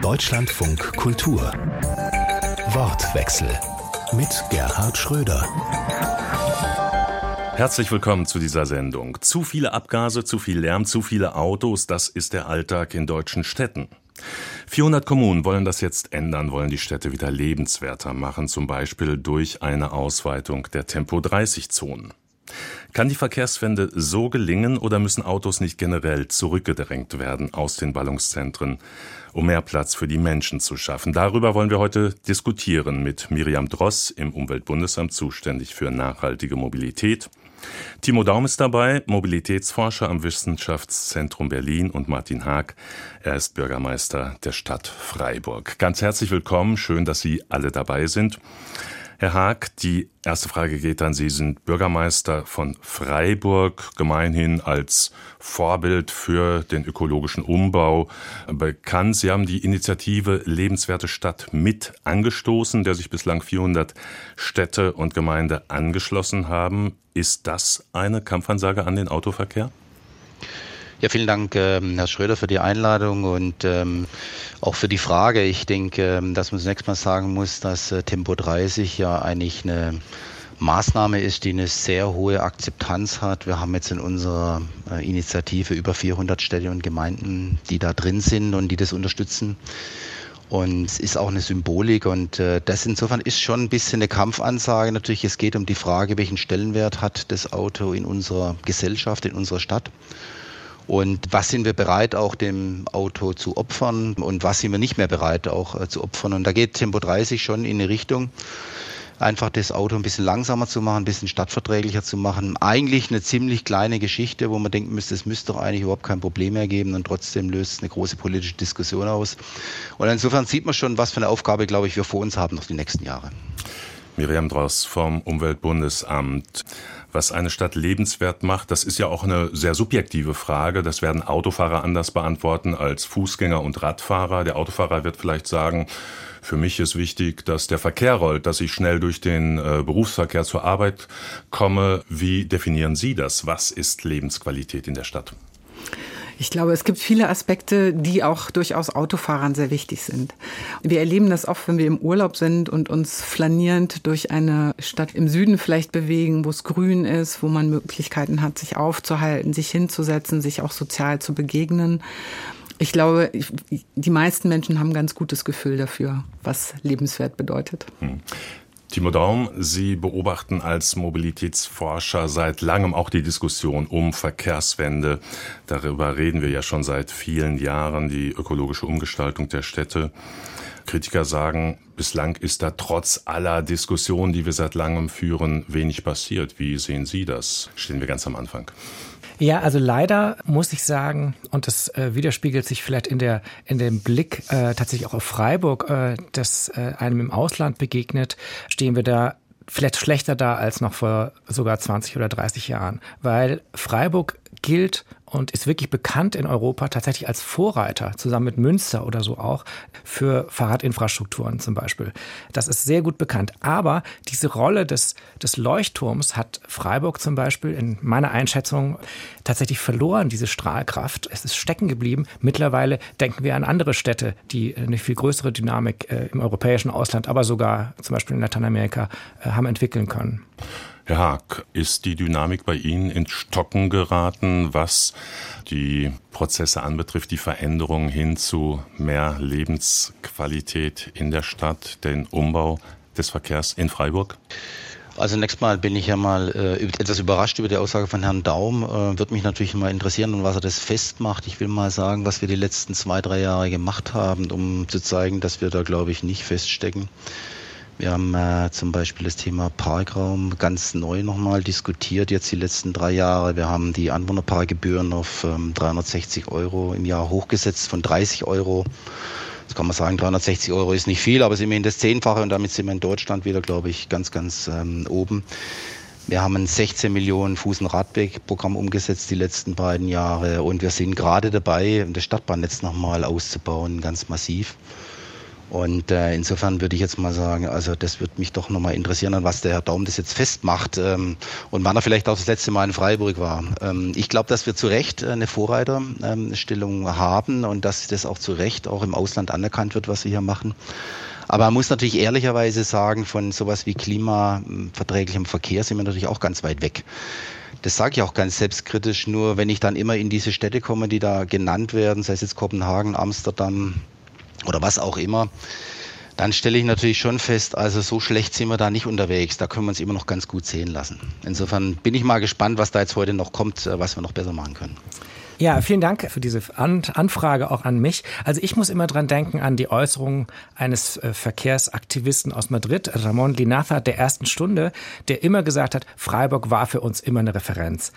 Deutschlandfunk Kultur. Wortwechsel mit Gerhard Schröder. Herzlich willkommen zu dieser Sendung. Zu viele Abgase, zu viel Lärm, zu viele Autos, das ist der Alltag in deutschen Städten. 400 Kommunen wollen das jetzt ändern, wollen die Städte wieder lebenswerter machen, zum Beispiel durch eine Ausweitung der Tempo-30-Zonen. Kann die Verkehrswende so gelingen oder müssen Autos nicht generell zurückgedrängt werden aus den Ballungszentren, um mehr Platz für die Menschen zu schaffen? Darüber wollen wir heute diskutieren mit Miriam Dross im Umweltbundesamt zuständig für nachhaltige Mobilität. Timo Daum ist dabei, Mobilitätsforscher am Wissenschaftszentrum Berlin und Martin Haag. Er ist Bürgermeister der Stadt Freiburg. Ganz herzlich willkommen. Schön, dass Sie alle dabei sind. Herr Haag, die erste Frage geht an Sie. Sie sind Bürgermeister von Freiburg, gemeinhin als Vorbild für den ökologischen Umbau bekannt. Sie haben die Initiative Lebenswerte Stadt mit angestoßen, der sich bislang 400 Städte und Gemeinde angeschlossen haben. Ist das eine Kampfansage an den Autoverkehr? Ja, vielen Dank, ähm, Herr Schröder, für die Einladung und ähm, auch für die Frage. Ich denke, ähm, dass man zunächst mal sagen muss, dass äh, Tempo 30 ja eigentlich eine Maßnahme ist, die eine sehr hohe Akzeptanz hat. Wir haben jetzt in unserer äh, Initiative über 400 Städte und Gemeinden, die da drin sind und die das unterstützen. Und es ist auch eine Symbolik und äh, das insofern ist schon ein bisschen eine Kampfansage. Natürlich, es geht um die Frage, welchen Stellenwert hat das Auto in unserer Gesellschaft, in unserer Stadt. Und was sind wir bereit, auch dem Auto zu opfern und was sind wir nicht mehr bereit, auch äh, zu opfern. Und da geht Tempo 30 schon in eine Richtung, einfach das Auto ein bisschen langsamer zu machen, ein bisschen stadtverträglicher zu machen. Eigentlich eine ziemlich kleine Geschichte, wo man denken müsste, es müsste doch eigentlich überhaupt kein Problem mehr geben und trotzdem löst es eine große politische Diskussion aus. Und insofern sieht man schon, was für eine Aufgabe, glaube ich, wir vor uns haben noch die nächsten Jahre. Miriam Dross vom Umweltbundesamt was eine Stadt lebenswert macht, das ist ja auch eine sehr subjektive Frage. Das werden Autofahrer anders beantworten als Fußgänger und Radfahrer. Der Autofahrer wird vielleicht sagen, für mich ist wichtig, dass der Verkehr rollt, dass ich schnell durch den äh, Berufsverkehr zur Arbeit komme. Wie definieren Sie das? Was ist Lebensqualität in der Stadt? Ich glaube, es gibt viele Aspekte, die auch durchaus Autofahrern sehr wichtig sind. Wir erleben das oft, wenn wir im Urlaub sind und uns flanierend durch eine Stadt im Süden vielleicht bewegen, wo es grün ist, wo man Möglichkeiten hat, sich aufzuhalten, sich hinzusetzen, sich auch sozial zu begegnen. Ich glaube, die meisten Menschen haben ein ganz gutes Gefühl dafür, was lebenswert bedeutet. Hm. Timo Daum, Sie beobachten als Mobilitätsforscher seit langem auch die Diskussion um Verkehrswende. Darüber reden wir ja schon seit vielen Jahren, die ökologische Umgestaltung der Städte. Kritiker sagen, bislang ist da trotz aller Diskussionen, die wir seit langem führen, wenig passiert. Wie sehen Sie das? Stehen wir ganz am Anfang. Ja, also leider muss ich sagen, und das äh, widerspiegelt sich vielleicht in der in dem Blick äh, tatsächlich auch auf Freiburg, äh, das äh, einem im Ausland begegnet, stehen wir da vielleicht schlechter da als noch vor sogar 20 oder 30 Jahren, weil Freiburg gilt und ist wirklich bekannt in Europa tatsächlich als Vorreiter, zusammen mit Münster oder so auch, für Fahrradinfrastrukturen zum Beispiel. Das ist sehr gut bekannt. Aber diese Rolle des, des Leuchtturms hat Freiburg zum Beispiel in meiner Einschätzung tatsächlich verloren, diese Strahlkraft. Es ist stecken geblieben. Mittlerweile denken wir an andere Städte, die eine viel größere Dynamik äh, im europäischen Ausland, aber sogar zum Beispiel in Lateinamerika äh, haben entwickeln können. Herr Haag, ist die Dynamik bei Ihnen ins Stocken geraten, was die Prozesse anbetrifft, die Veränderung hin zu mehr Lebensqualität in der Stadt, den Umbau des Verkehrs in Freiburg? Also nächstes Mal bin ich ja mal äh, etwas überrascht über die Aussage von Herrn Daum. Äh, Würde mich natürlich mal interessieren, was er das festmacht. Ich will mal sagen, was wir die letzten zwei, drei Jahre gemacht haben, um zu zeigen, dass wir da, glaube ich, nicht feststecken. Wir haben äh, zum Beispiel das Thema Parkraum ganz neu nochmal diskutiert, jetzt die letzten drei Jahre. Wir haben die Anwohnerparkgebühren auf ähm, 360 Euro im Jahr hochgesetzt von 30 Euro. Jetzt kann man sagen, 360 Euro ist nicht viel, aber es ist immerhin das Zehnfache und damit sind wir in Deutschland wieder, glaube ich, ganz, ganz ähm, oben. Wir haben ein 16 Millionen Fuß- und Radwegprogramm umgesetzt die letzten beiden Jahre und wir sind gerade dabei, das Stadtbahnnetz nochmal auszubauen, ganz massiv. Und äh, insofern würde ich jetzt mal sagen, also das würde mich doch nochmal interessieren, an was der Herr Daum das jetzt festmacht ähm, und wann er vielleicht auch das letzte Mal in Freiburg war. Ähm, ich glaube, dass wir zu Recht eine Vorreiterstellung ähm, haben und dass das auch zu Recht auch im Ausland anerkannt wird, was wir hier machen. Aber man muss natürlich ehrlicherweise sagen, von sowas wie klimaverträglichem Verkehr sind wir natürlich auch ganz weit weg. Das sage ich auch ganz selbstkritisch, nur wenn ich dann immer in diese Städte komme, die da genannt werden, sei es jetzt Kopenhagen, Amsterdam, oder was auch immer, dann stelle ich natürlich schon fest, also so schlecht sind wir da nicht unterwegs. Da können wir uns immer noch ganz gut sehen lassen. Insofern bin ich mal gespannt, was da jetzt heute noch kommt, äh, was wir noch besser machen können. Ja, vielen Dank für diese An Anfrage auch an mich. Also ich muss immer dran denken an die Äußerung eines äh, Verkehrsaktivisten aus Madrid, Ramon Linaza, der ersten Stunde, der immer gesagt hat, Freiburg war für uns immer eine Referenz.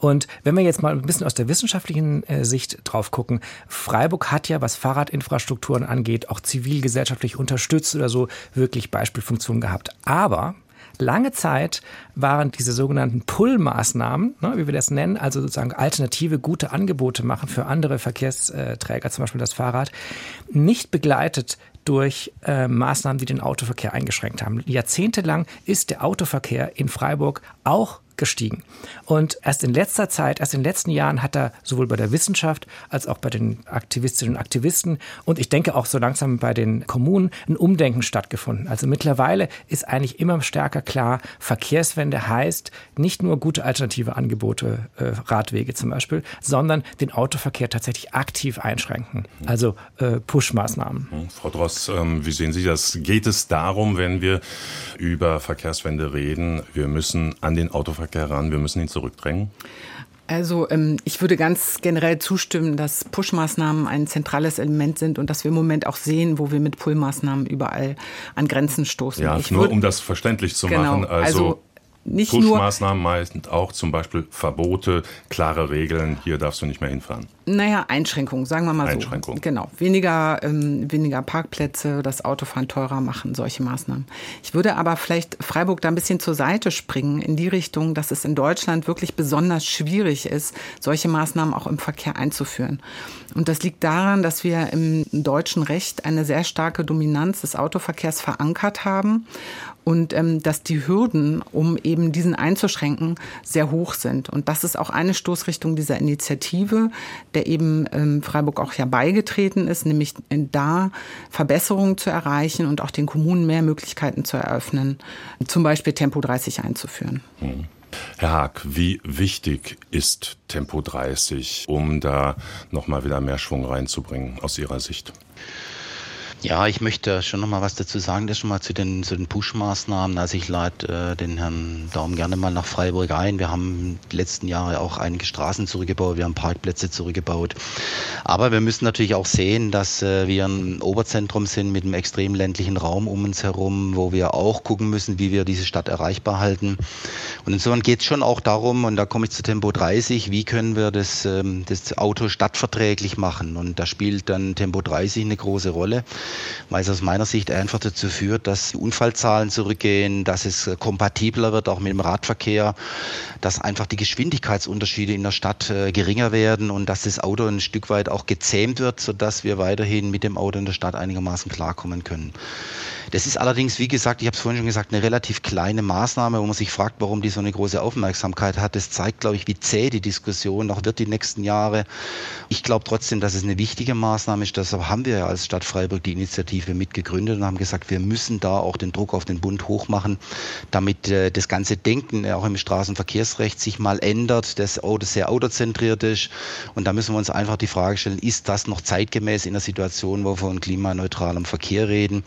Und wenn wir jetzt mal ein bisschen aus der wissenschaftlichen äh, Sicht drauf gucken, Freiburg hat ja, was Fahrradinfrastrukturen angeht, auch zivilgesellschaftlich unterstützt oder so wirklich Beispielfunktionen gehabt. Aber Lange Zeit waren diese sogenannten Pull-Maßnahmen, ne, wie wir das nennen, also sozusagen alternative gute Angebote machen für andere Verkehrsträger, zum Beispiel das Fahrrad, nicht begleitet durch äh, Maßnahmen, die den Autoverkehr eingeschränkt haben. Jahrzehntelang ist der Autoverkehr in Freiburg auch gestiegen. Und erst in letzter Zeit, erst in den letzten Jahren hat da sowohl bei der Wissenschaft als auch bei den Aktivistinnen und Aktivisten und ich denke auch so langsam bei den Kommunen ein Umdenken stattgefunden. Also mittlerweile ist eigentlich immer stärker klar, Verkehrswende heißt nicht nur gute alternative Angebote, äh, Radwege zum Beispiel, sondern den Autoverkehr tatsächlich aktiv einschränken. Also äh, Push-Maßnahmen. Hm, Frau Dross, ähm, wie sehen Sie das? Geht es darum, wenn wir über Verkehrswende reden, wir müssen an den Autoverkehr Verkehr ran, wir müssen ihn zurückdrängen? Also ähm, ich würde ganz generell zustimmen, dass Push-Maßnahmen ein zentrales Element sind und dass wir im Moment auch sehen, wo wir mit Pull-Maßnahmen überall an Grenzen stoßen. Ja, ich nur um das verständlich zu genau, machen. Also, also nicht Push-Maßnahmen meistens auch zum Beispiel Verbote, klare Regeln, hier darfst du nicht mehr hinfahren. Naja, Einschränkungen, sagen wir mal so. Einschränkungen. Genau. Weniger, ähm, weniger Parkplätze, das Autofahren teurer machen, solche Maßnahmen. Ich würde aber vielleicht Freiburg da ein bisschen zur Seite springen, in die Richtung, dass es in Deutschland wirklich besonders schwierig ist, solche Maßnahmen auch im Verkehr einzuführen. Und das liegt daran, dass wir im deutschen Recht eine sehr starke Dominanz des Autoverkehrs verankert haben und ähm, dass die Hürden, um eben diesen einzuschränken, sehr hoch sind. Und das ist auch eine Stoßrichtung dieser Initiative, der eben ähm, Freiburg auch ja beigetreten ist, nämlich da Verbesserungen zu erreichen und auch den Kommunen mehr Möglichkeiten zu eröffnen, zum Beispiel Tempo 30 einzuführen. Hm. Herr Haag, wie wichtig ist Tempo 30, um da nochmal wieder mehr Schwung reinzubringen aus Ihrer Sicht? Ja, ich möchte schon noch mal was dazu sagen, das schon mal zu den, zu den Push-Maßnahmen. Also ich lade äh, den Herrn Daum gerne mal nach Freiburg ein. Wir haben die letzten Jahre auch einige Straßen zurückgebaut, wir haben Parkplätze zurückgebaut. Aber wir müssen natürlich auch sehen, dass äh, wir ein Oberzentrum sind mit einem extrem ländlichen Raum um uns herum, wo wir auch gucken müssen, wie wir diese Stadt erreichbar halten. Und insofern geht es schon auch darum, und da komme ich zu Tempo 30, wie können wir das, ähm, das Auto stadtverträglich machen? Und da spielt dann Tempo 30 eine große Rolle weil es aus meiner Sicht einfach dazu führt, dass die Unfallzahlen zurückgehen, dass es kompatibler wird, auch mit dem Radverkehr, dass einfach die Geschwindigkeitsunterschiede in der Stadt äh, geringer werden und dass das Auto ein Stück weit auch gezähmt wird, sodass wir weiterhin mit dem Auto in der Stadt einigermaßen klarkommen können. Das ist allerdings, wie gesagt, ich habe es vorhin schon gesagt, eine relativ kleine Maßnahme, wo man sich fragt, warum die so eine große Aufmerksamkeit hat. Das zeigt, glaube ich, wie zäh die Diskussion noch wird die nächsten Jahre. Ich glaube trotzdem, dass es eine wichtige Maßnahme ist. Deshalb haben wir ja als Stadt Freiburg die Initiative mitgegründet und haben gesagt, wir müssen da auch den Druck auf den Bund hochmachen, damit äh, das ganze Denken äh, auch im Straßenverkehrsrecht sich mal ändert, das Auto sehr autozentriert ist. Und da müssen wir uns einfach die Frage stellen, ist das noch zeitgemäß in der Situation, wo wir von klimaneutralem Verkehr reden?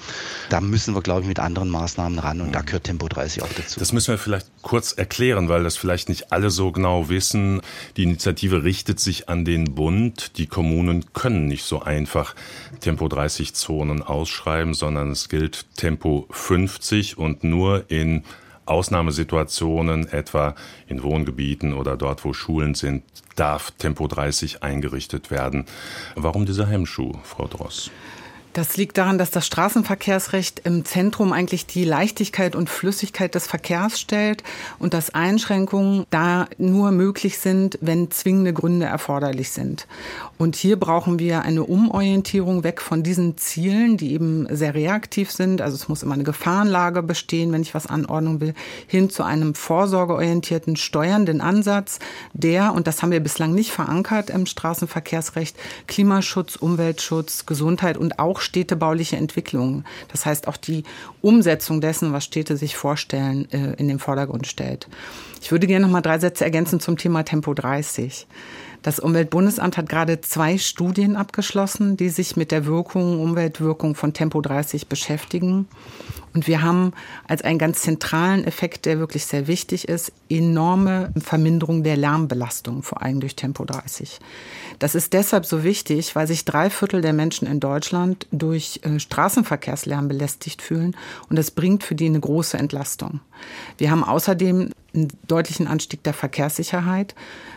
Da müssen wir, glaube ich, mit anderen Maßnahmen ran und da gehört Tempo 30 auch dazu. Das müssen wir vielleicht kurz erklären, weil das vielleicht nicht alle so genau wissen. Die Initiative richtet sich an den Bund. Die Kommunen können nicht so einfach Tempo 30 Zonen ausschreiben, sondern es gilt Tempo 50 und nur in Ausnahmesituationen, etwa in Wohngebieten oder dort, wo Schulen sind, darf Tempo 30 eingerichtet werden. Warum dieser Hemmschuh, Frau Dross? Das liegt daran, dass das Straßenverkehrsrecht im Zentrum eigentlich die Leichtigkeit und Flüssigkeit des Verkehrs stellt und dass Einschränkungen da nur möglich sind, wenn zwingende Gründe erforderlich sind. Und hier brauchen wir eine Umorientierung weg von diesen Zielen, die eben sehr reaktiv sind. Also es muss immer eine Gefahrenlage bestehen, wenn ich was anordnen will, hin zu einem vorsorgeorientierten, steuernden Ansatz, der, und das haben wir bislang nicht verankert im Straßenverkehrsrecht, Klimaschutz, Umweltschutz, Gesundheit und auch städtebauliche Entwicklungen. Das heißt auch die Umsetzung dessen, was Städte sich vorstellen, äh, in den Vordergrund stellt. Ich würde gerne noch mal drei Sätze ergänzen zum Thema Tempo 30. Das Umweltbundesamt hat gerade zwei Studien abgeschlossen, die sich mit der Wirkung, Umweltwirkung von Tempo 30 beschäftigen. Und wir haben als einen ganz zentralen Effekt, der wirklich sehr wichtig ist, enorme Verminderung der Lärmbelastung, vor allem durch Tempo 30. Das ist deshalb so wichtig, weil sich drei Viertel der Menschen in Deutschland durch äh, Straßenverkehrslärm belästigt fühlen. Und das bringt für die eine große Entlastung. Wir haben außerdem einen deutlichen Anstieg der Verkehrssicherheit.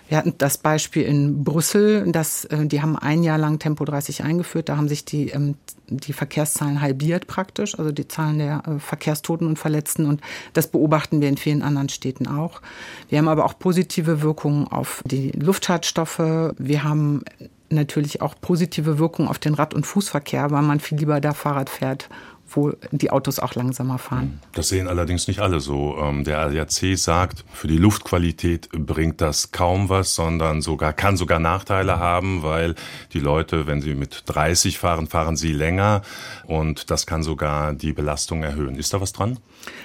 Wir hatten das Beispiel in Brüssel, dass äh, die haben ein Jahr lang Tempo 30 eingeführt. Da haben sich die, ähm, die Verkehrszahlen halbiert praktisch, also die Zahlen der äh, Verkehrstoten und Verletzten. Und das beobachten wir in vielen anderen Städten auch. Wir haben aber auch positive Wirkungen auf die Luftschadstoffe. Wir haben natürlich auch positive Wirkungen auf den Rad- und Fußverkehr, weil man viel lieber da Fahrrad fährt wo die Autos auch langsamer fahren. Das sehen allerdings nicht alle so. Ähm, der ADAC sagt, für die Luftqualität bringt das kaum was, sondern sogar kann sogar Nachteile haben, weil die Leute, wenn sie mit 30 fahren, fahren sie länger und das kann sogar die Belastung erhöhen. Ist da was dran?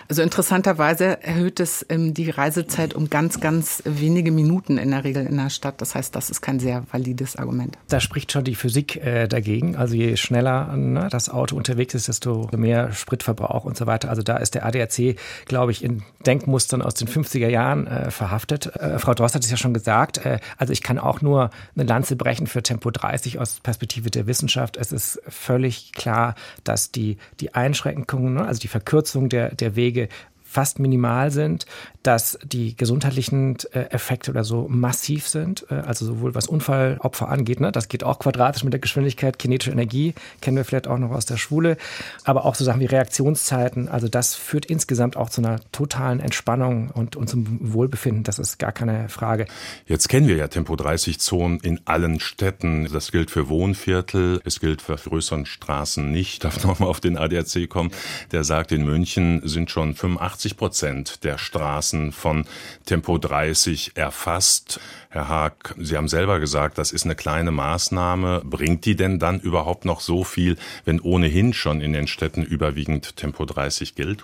Also interessanterweise erhöht es ähm, die Reisezeit um ganz, ganz wenige Minuten in der Regel in der Stadt. Das heißt, das ist kein sehr valides Argument. Da spricht schon die Physik äh, dagegen. Also je schneller ne, das Auto unterwegs ist, desto mehr Spritverbrauch und so weiter. Also da ist der ADAC, glaube ich, in Denkmustern aus den 50er Jahren äh, verhaftet. Äh, Frau Drost hat es ja schon gesagt. Äh, also ich kann auch nur eine Lanze brechen für Tempo 30 aus Perspektive der Wissenschaft. Es ist völlig klar, dass die, die Einschränkungen, ne, also die Verkürzung der, der Wege fast minimal sind, dass die gesundheitlichen äh, Effekte oder so massiv sind, äh, also sowohl was Unfallopfer angeht, ne, das geht auch quadratisch mit der Geschwindigkeit, kinetische Energie kennen wir vielleicht auch noch aus der Schule, aber auch so Sachen wie Reaktionszeiten, also das führt insgesamt auch zu einer totalen Entspannung und, und zum Wohlbefinden, das ist gar keine Frage. Jetzt kennen wir ja Tempo 30 Zonen in allen Städten, das gilt für Wohnviertel, es gilt für größeren Straßen nicht, ich darf nochmal auf den ADAC kommen, der sagt, in München sind schon 85 80 Prozent der Straßen von Tempo 30 erfasst. Herr Haag, Sie haben selber gesagt, das ist eine kleine Maßnahme. Bringt die denn dann überhaupt noch so viel, wenn ohnehin schon in den Städten überwiegend Tempo 30 gilt?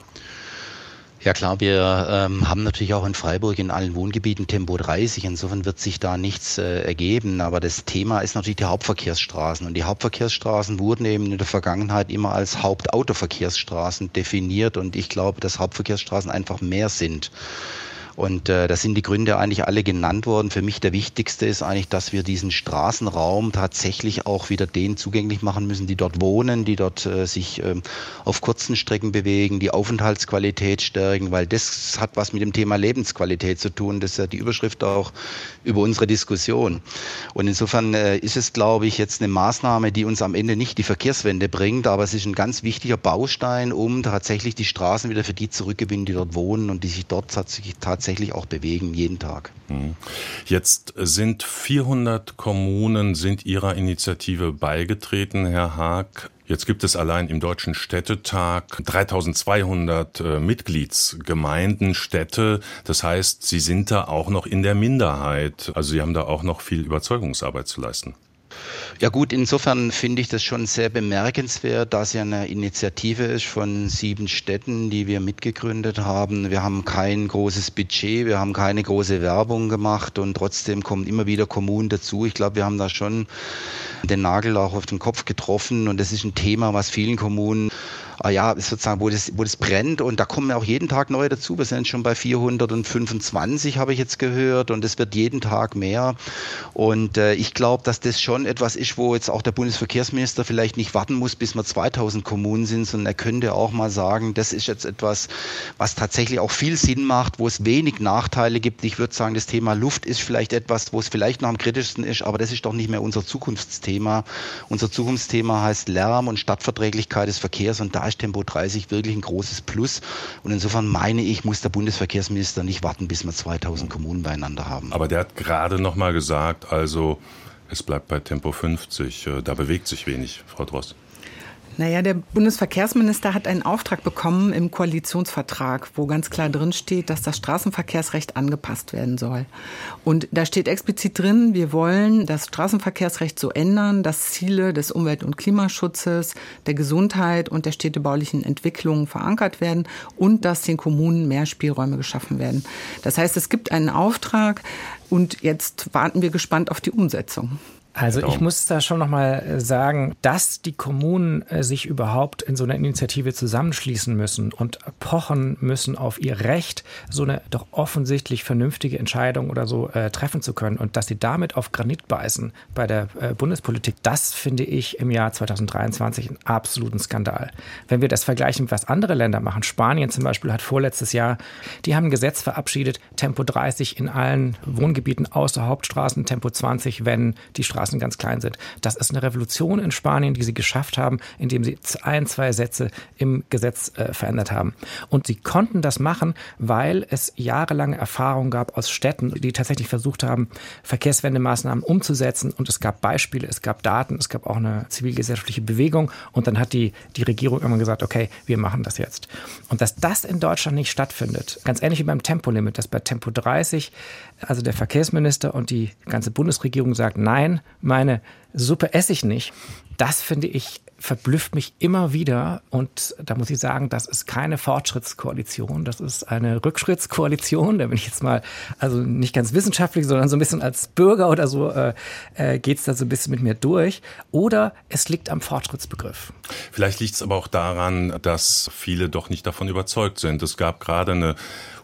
Ja klar, wir ähm, haben natürlich auch in Freiburg in allen Wohngebieten Tempo 30. Insofern wird sich da nichts äh, ergeben. Aber das Thema ist natürlich die Hauptverkehrsstraßen. Und die Hauptverkehrsstraßen wurden eben in der Vergangenheit immer als Hauptautoverkehrsstraßen definiert. Und ich glaube, dass Hauptverkehrsstraßen einfach mehr sind. Und äh, da sind die Gründe eigentlich alle genannt worden. Für mich der wichtigste ist eigentlich, dass wir diesen Straßenraum tatsächlich auch wieder denen zugänglich machen müssen, die dort wohnen, die dort äh, sich äh, auf kurzen Strecken bewegen, die Aufenthaltsqualität stärken, weil das hat was mit dem Thema Lebensqualität zu tun. Das ist ja die Überschrift auch über unsere Diskussion. Und insofern äh, ist es, glaube ich, jetzt eine Maßnahme, die uns am Ende nicht die Verkehrswende bringt, aber es ist ein ganz wichtiger Baustein, um tatsächlich die Straßen wieder für die zurückgewinnen, die dort wohnen und die sich dort tatsächlich, tatsächlich auch bewegen, jeden Tag. Mhm. Jetzt sind 400 Kommunen sind Ihrer Initiative beigetreten, Herr Haag. Jetzt gibt es allein im Deutschen Städtetag 3200 äh, Mitgliedsgemeinden, Städte. Das heißt, Sie sind da auch noch in der Minderheit. Also Sie haben da auch noch viel Überzeugungsarbeit zu leisten. Ja gut, insofern finde ich das schon sehr bemerkenswert, dass ja eine Initiative ist von sieben Städten, die wir mitgegründet haben. Wir haben kein großes Budget, wir haben keine große Werbung gemacht und trotzdem kommen immer wieder Kommunen dazu. Ich glaube, wir haben da schon den Nagel auch auf den Kopf getroffen und das ist ein Thema, was vielen Kommunen ah ja, sozusagen, wo das, wo das brennt und da kommen auch jeden Tag neue dazu. Wir sind schon bei 425, habe ich jetzt gehört und es wird jeden Tag mehr. Und äh, ich glaube, dass das schon etwas ist, wo jetzt auch der Bundesverkehrsminister vielleicht nicht warten muss, bis wir 2000 Kommunen sind, sondern er könnte auch mal sagen, das ist jetzt etwas, was tatsächlich auch viel Sinn macht, wo es wenig Nachteile gibt. Ich würde sagen, das Thema Luft ist vielleicht etwas, wo es vielleicht noch am kritischsten ist, aber das ist doch nicht mehr unser Zukunftsthema. Unser Zukunftsthema heißt Lärm und Stadtverträglichkeit des Verkehrs und da ist Tempo 30 wirklich ein großes Plus. Und insofern meine ich, muss der Bundesverkehrsminister nicht warten, bis wir 2000 Kommunen beieinander haben. Aber der hat gerade noch mal gesagt, also es bleibt bei Tempo 50. Äh, da bewegt sich wenig, Frau Drost. Naja, der Bundesverkehrsminister hat einen Auftrag bekommen im Koalitionsvertrag, wo ganz klar drin steht, dass das Straßenverkehrsrecht angepasst werden soll. Und da steht explizit drin, wir wollen das Straßenverkehrsrecht so ändern, dass Ziele des Umwelt- und Klimaschutzes, der Gesundheit und der städtebaulichen Entwicklung verankert werden und dass den Kommunen mehr Spielräume geschaffen werden. Das heißt, es gibt einen Auftrag und jetzt warten wir gespannt auf die Umsetzung. Also ich muss da schon nochmal äh, sagen, dass die Kommunen äh, sich überhaupt in so einer Initiative zusammenschließen müssen und pochen müssen auf ihr Recht, so eine doch offensichtlich vernünftige Entscheidung oder so äh, treffen zu können und dass sie damit auf Granit beißen bei der äh, Bundespolitik, das finde ich im Jahr 2023 einen absoluten Skandal. Wenn wir das vergleichen, was andere Länder machen, Spanien zum Beispiel hat vorletztes Jahr, die haben ein Gesetz verabschiedet, Tempo 30 in allen Wohngebieten außer Hauptstraßen, Tempo 20, wenn die Straßen Straßen ganz klein sind. Das ist eine Revolution in Spanien, die sie geschafft haben, indem sie ein, zwei Sätze im Gesetz äh, verändert haben. Und sie konnten das machen, weil es jahrelange Erfahrung gab aus Städten, die tatsächlich versucht haben, Verkehrswendemaßnahmen umzusetzen. Und es gab Beispiele, es gab Daten, es gab auch eine zivilgesellschaftliche Bewegung. Und dann hat die, die Regierung immer gesagt, okay, wir machen das jetzt. Und dass das in Deutschland nicht stattfindet, ganz ähnlich wie beim Tempolimit, dass bei Tempo 30 also der Verkehrsminister und die ganze Bundesregierung sagt, nein, meine Suppe esse ich nicht. Das finde ich verblüfft mich immer wieder. Und da muss ich sagen, das ist keine Fortschrittskoalition, das ist eine Rückschrittskoalition. Da bin ich jetzt mal, also nicht ganz wissenschaftlich, sondern so ein bisschen als Bürger oder so äh, äh geht es da so ein bisschen mit mir durch. Oder es liegt am Fortschrittsbegriff. Vielleicht liegt es aber auch daran, dass viele doch nicht davon überzeugt sind. Es gab gerade eine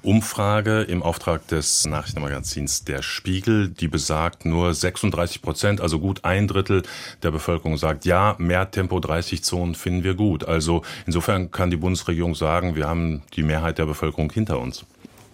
Umfrage im Auftrag des Nachrichtenmagazins Der Spiegel, die besagt, nur 36 Prozent, also gut ein Drittel der Bevölkerung sagt, ja, mehr Tempo 30 Zonen finden wir gut. Also insofern kann die Bundesregierung sagen, wir haben die Mehrheit der Bevölkerung hinter uns.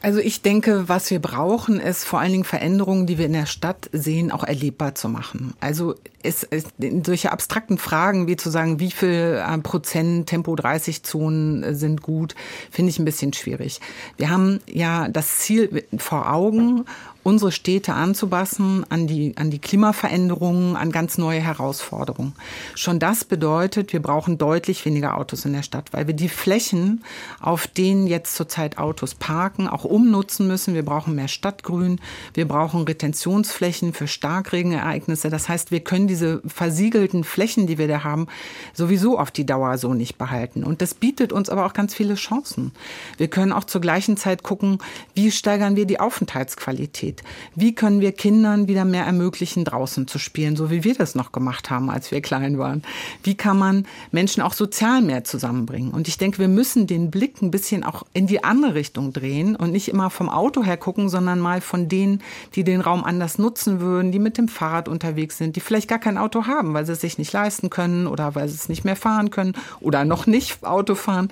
Also ich denke, was wir brauchen, ist vor allen Dingen Veränderungen, die wir in der Stadt sehen, auch erlebbar zu machen. Also es, es, solche abstrakten Fragen wie zu sagen, wie viel äh, Prozent Tempo 30 Zonen äh, sind gut, finde ich ein bisschen schwierig. Wir haben ja das Ziel vor Augen unsere Städte anzupassen an die, an die Klimaveränderungen, an ganz neue Herausforderungen. Schon das bedeutet, wir brauchen deutlich weniger Autos in der Stadt, weil wir die Flächen, auf denen jetzt zurzeit Autos parken, auch umnutzen müssen. Wir brauchen mehr Stadtgrün, wir brauchen Retentionsflächen für Starkregenereignisse. Das heißt, wir können diese versiegelten Flächen, die wir da haben, sowieso auf die Dauer so nicht behalten. Und das bietet uns aber auch ganz viele Chancen. Wir können auch zur gleichen Zeit gucken, wie steigern wir die Aufenthaltsqualität geht. Wie können wir Kindern wieder mehr ermöglichen, draußen zu spielen, so wie wir das noch gemacht haben, als wir klein waren? Wie kann man Menschen auch sozial mehr zusammenbringen? Und ich denke, wir müssen den Blick ein bisschen auch in die andere Richtung drehen und nicht immer vom Auto her gucken, sondern mal von denen, die den Raum anders nutzen würden, die mit dem Fahrrad unterwegs sind, die vielleicht gar kein Auto haben, weil sie es sich nicht leisten können oder weil sie es nicht mehr fahren können oder noch nicht Auto fahren.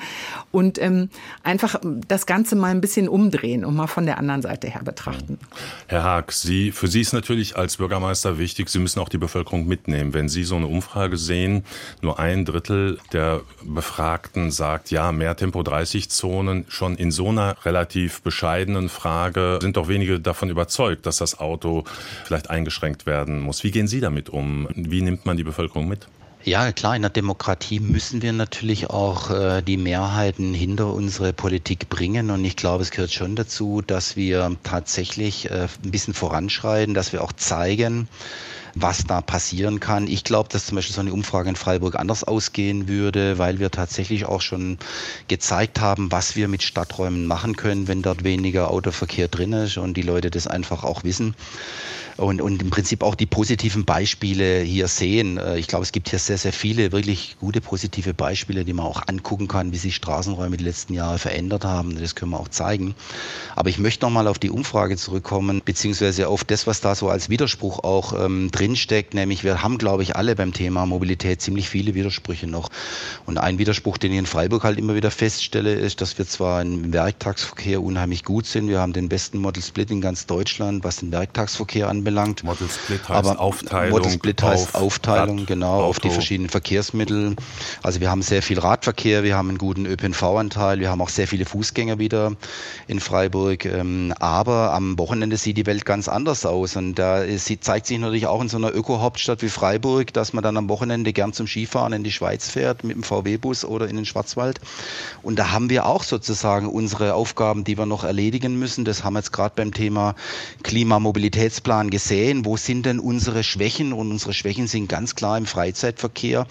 Und ähm, einfach das Ganze mal ein bisschen umdrehen und mal von der anderen Seite her betrachten. Herr Haag, Sie, für Sie ist natürlich als Bürgermeister wichtig, Sie müssen auch die Bevölkerung mitnehmen. Wenn Sie so eine Umfrage sehen, nur ein Drittel der Befragten sagt, ja, mehr Tempo 30 Zonen, schon in so einer relativ bescheidenen Frage sind doch wenige davon überzeugt, dass das Auto vielleicht eingeschränkt werden muss. Wie gehen Sie damit um? Wie nimmt man die Bevölkerung mit? Ja, klar, in der Demokratie müssen wir natürlich auch äh, die Mehrheiten hinter unsere Politik bringen. Und ich glaube, es gehört schon dazu, dass wir tatsächlich äh, ein bisschen voranschreiten, dass wir auch zeigen, was da passieren kann. Ich glaube, dass zum Beispiel so eine Umfrage in Freiburg anders ausgehen würde, weil wir tatsächlich auch schon gezeigt haben, was wir mit Stadträumen machen können, wenn dort weniger Autoverkehr drin ist und die Leute das einfach auch wissen und, und im Prinzip auch die positiven Beispiele hier sehen. Äh, ich glaube, es gibt hier sehr, sehr viele wirklich gute positive Beispiele, die man auch angucken kann, wie sich Straßenräume die letzten Jahre verändert haben. Das können wir auch zeigen. Aber ich möchte nochmal auf die Umfrage zurückkommen, beziehungsweise auf das, was da so als Widerspruch auch ähm, drinsteckt. Nämlich wir haben, glaube ich, alle beim Thema Mobilität ziemlich viele Widersprüche noch. Und ein Widerspruch, den ich in Freiburg halt immer wieder feststelle, ist, dass wir zwar im Werktagsverkehr unheimlich gut sind. Wir haben den besten Model Split in ganz Deutschland, was den Werktagsverkehr anbelangt anbelangt. Model Split heißt Aber Aufteilung. Model Split heißt auf Aufteilung, Rad, genau, Auto. auf die verschiedenen Verkehrsmittel. Also wir haben sehr viel Radverkehr, wir haben einen guten ÖPNV-Anteil, wir haben auch sehr viele Fußgänger wieder in Freiburg. Ähm, aber am Wochenende sieht die Welt ganz anders aus. Und da zeigt sich natürlich auch in so einer Öko-Hauptstadt wie Freiburg, dass man dann am Wochenende gern zum Skifahren in die Schweiz fährt mit dem VW-Bus oder in den Schwarzwald. Und da haben wir auch sozusagen unsere Aufgaben, die wir noch erledigen müssen. Das haben wir jetzt gerade beim Thema Klimamobilitätsplan gesehen, wo sind denn unsere Schwächen? Und unsere Schwächen sind ganz klar im Freizeitverkehr,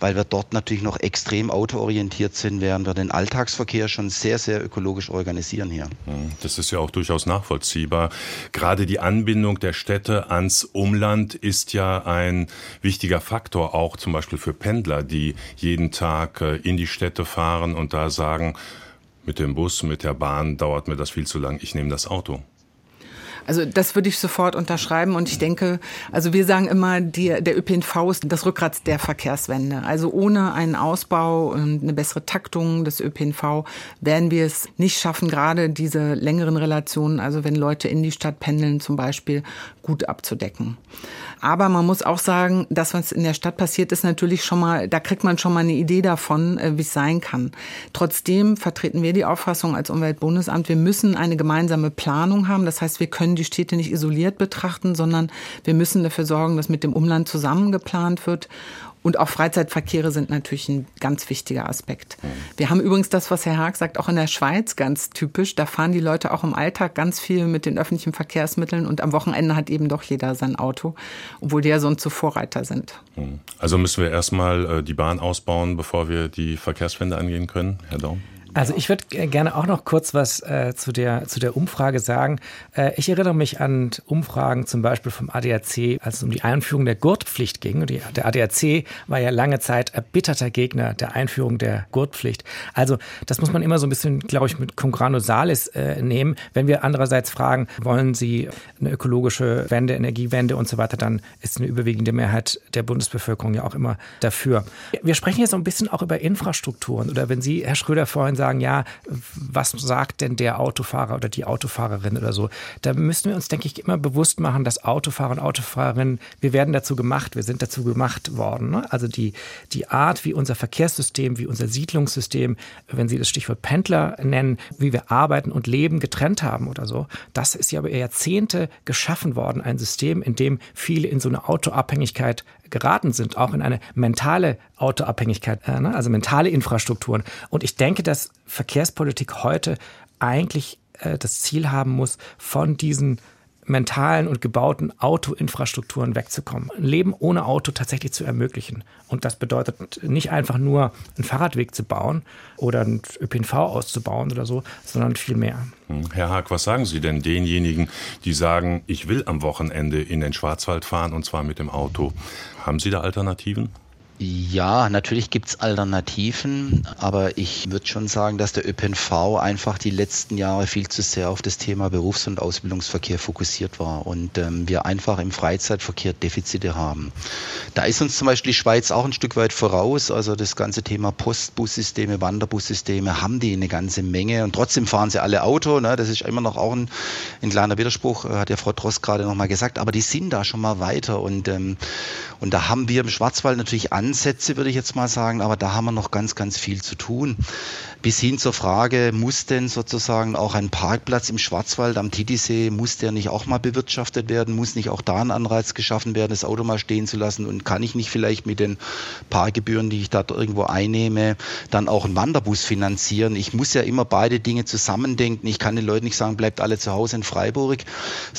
weil wir dort natürlich noch extrem autoorientiert sind, während wir den Alltagsverkehr schon sehr, sehr ökologisch organisieren hier. Hm, das ist ja auch durchaus nachvollziehbar. Gerade die Anbindung der Städte ans Umland ist ja ein wichtiger Faktor, auch zum Beispiel für Pendler, die jeden Tag äh, in die Städte fahren und da sagen, mit dem Bus, mit der Bahn dauert mir das viel zu lang, ich nehme das Auto. Also das würde ich sofort unterschreiben und ich denke, also wir sagen immer, die, der ÖPNV ist das Rückgrat der Verkehrswende. Also ohne einen Ausbau und eine bessere Taktung des ÖPNV werden wir es nicht schaffen, gerade diese längeren Relationen, also wenn Leute in die Stadt pendeln zum Beispiel, gut abzudecken. Aber man muss auch sagen, das, was in der Stadt passiert, ist natürlich schon mal, da kriegt man schon mal eine Idee davon, äh, wie es sein kann. Trotzdem vertreten wir die Auffassung als Umweltbundesamt, wir müssen eine gemeinsame Planung haben. Das heißt, wir können die Städte nicht isoliert betrachten, sondern wir müssen dafür sorgen, dass mit dem Umland zusammen geplant wird. Und auch Freizeitverkehre sind natürlich ein ganz wichtiger Aspekt. Wir haben übrigens das, was Herr Haag sagt, auch in der Schweiz ganz typisch. Da fahren die Leute auch im Alltag ganz viel mit den öffentlichen Verkehrsmitteln und am Wochenende hat eben doch jeder sein Auto, obwohl die ja sonst so Vorreiter sind. Also müssen wir erstmal äh, die Bahn ausbauen, bevor wir die Verkehrswende angehen können, Herr Daum? Also ich würde gerne auch noch kurz was äh, zu, der, zu der Umfrage sagen. Äh, ich erinnere mich an Umfragen zum Beispiel vom ADAC, als es um die Einführung der Gurtpflicht ging. Die, der ADAC war ja lange Zeit erbitterter Gegner der Einführung der Gurtpflicht. Also das muss man immer so ein bisschen, glaube ich, mit Cum salis äh, nehmen. Wenn wir andererseits fragen, wollen Sie eine ökologische Wende, Energiewende und so weiter, dann ist eine überwiegende Mehrheit der Bundesbevölkerung ja auch immer dafür. Wir sprechen jetzt so ein bisschen auch über Infrastrukturen. Oder wenn Sie, Herr Schröder, vorhin sagen, ja, was sagt denn der Autofahrer oder die Autofahrerin oder so? Da müssen wir uns, denke ich, immer bewusst machen, dass Autofahrer und Autofahrerinnen, wir werden dazu gemacht, wir sind dazu gemacht worden. Ne? Also die, die Art, wie unser Verkehrssystem, wie unser Siedlungssystem, wenn Sie das Stichwort Pendler nennen, wie wir arbeiten und leben getrennt haben oder so, das ist ja über Jahrzehnte geschaffen worden, ein System, in dem viele in so eine Autoabhängigkeit geraten sind, auch in eine mentale Autoabhängigkeit, äh, ne? also mentale Infrastrukturen. Und ich denke, dass Verkehrspolitik heute eigentlich äh, das Ziel haben muss, von diesen mentalen und gebauten Autoinfrastrukturen wegzukommen. Ein Leben ohne Auto tatsächlich zu ermöglichen. Und das bedeutet nicht einfach nur einen Fahrradweg zu bauen oder einen ÖPNV auszubauen oder so, sondern viel mehr. Hm. Herr Haag, was sagen Sie denn denjenigen, die sagen, ich will am Wochenende in den Schwarzwald fahren und zwar mit dem Auto? Haben Sie da Alternativen? Ja, natürlich gibt's Alternativen, aber ich würde schon sagen, dass der ÖPNV einfach die letzten Jahre viel zu sehr auf das Thema Berufs- und Ausbildungsverkehr fokussiert war und ähm, wir einfach im Freizeitverkehr Defizite haben. Da ist uns zum Beispiel die Schweiz auch ein Stück weit voraus. Also das ganze Thema Postbussysteme, Wanderbusssysteme haben die eine ganze Menge und trotzdem fahren sie alle Auto. Ne? Das ist immer noch auch ein, ein kleiner Widerspruch, äh, hat ja Frau Drost gerade nochmal gesagt, aber die sind da schon mal weiter und, ähm, und da haben wir im Schwarzwald natürlich an Ansätze, würde ich jetzt mal sagen, aber da haben wir noch ganz, ganz viel zu tun. Bis hin zur Frage, muss denn sozusagen auch ein Parkplatz im Schwarzwald am Titisee, muss der nicht auch mal bewirtschaftet werden? Muss nicht auch da ein Anreiz geschaffen werden, das Auto mal stehen zu lassen? Und kann ich nicht vielleicht mit den Parkgebühren, die ich da irgendwo einnehme, dann auch einen Wanderbus finanzieren? Ich muss ja immer beide Dinge zusammendenken. Ich kann den Leuten nicht sagen, bleibt alle zu Hause in Freiburg.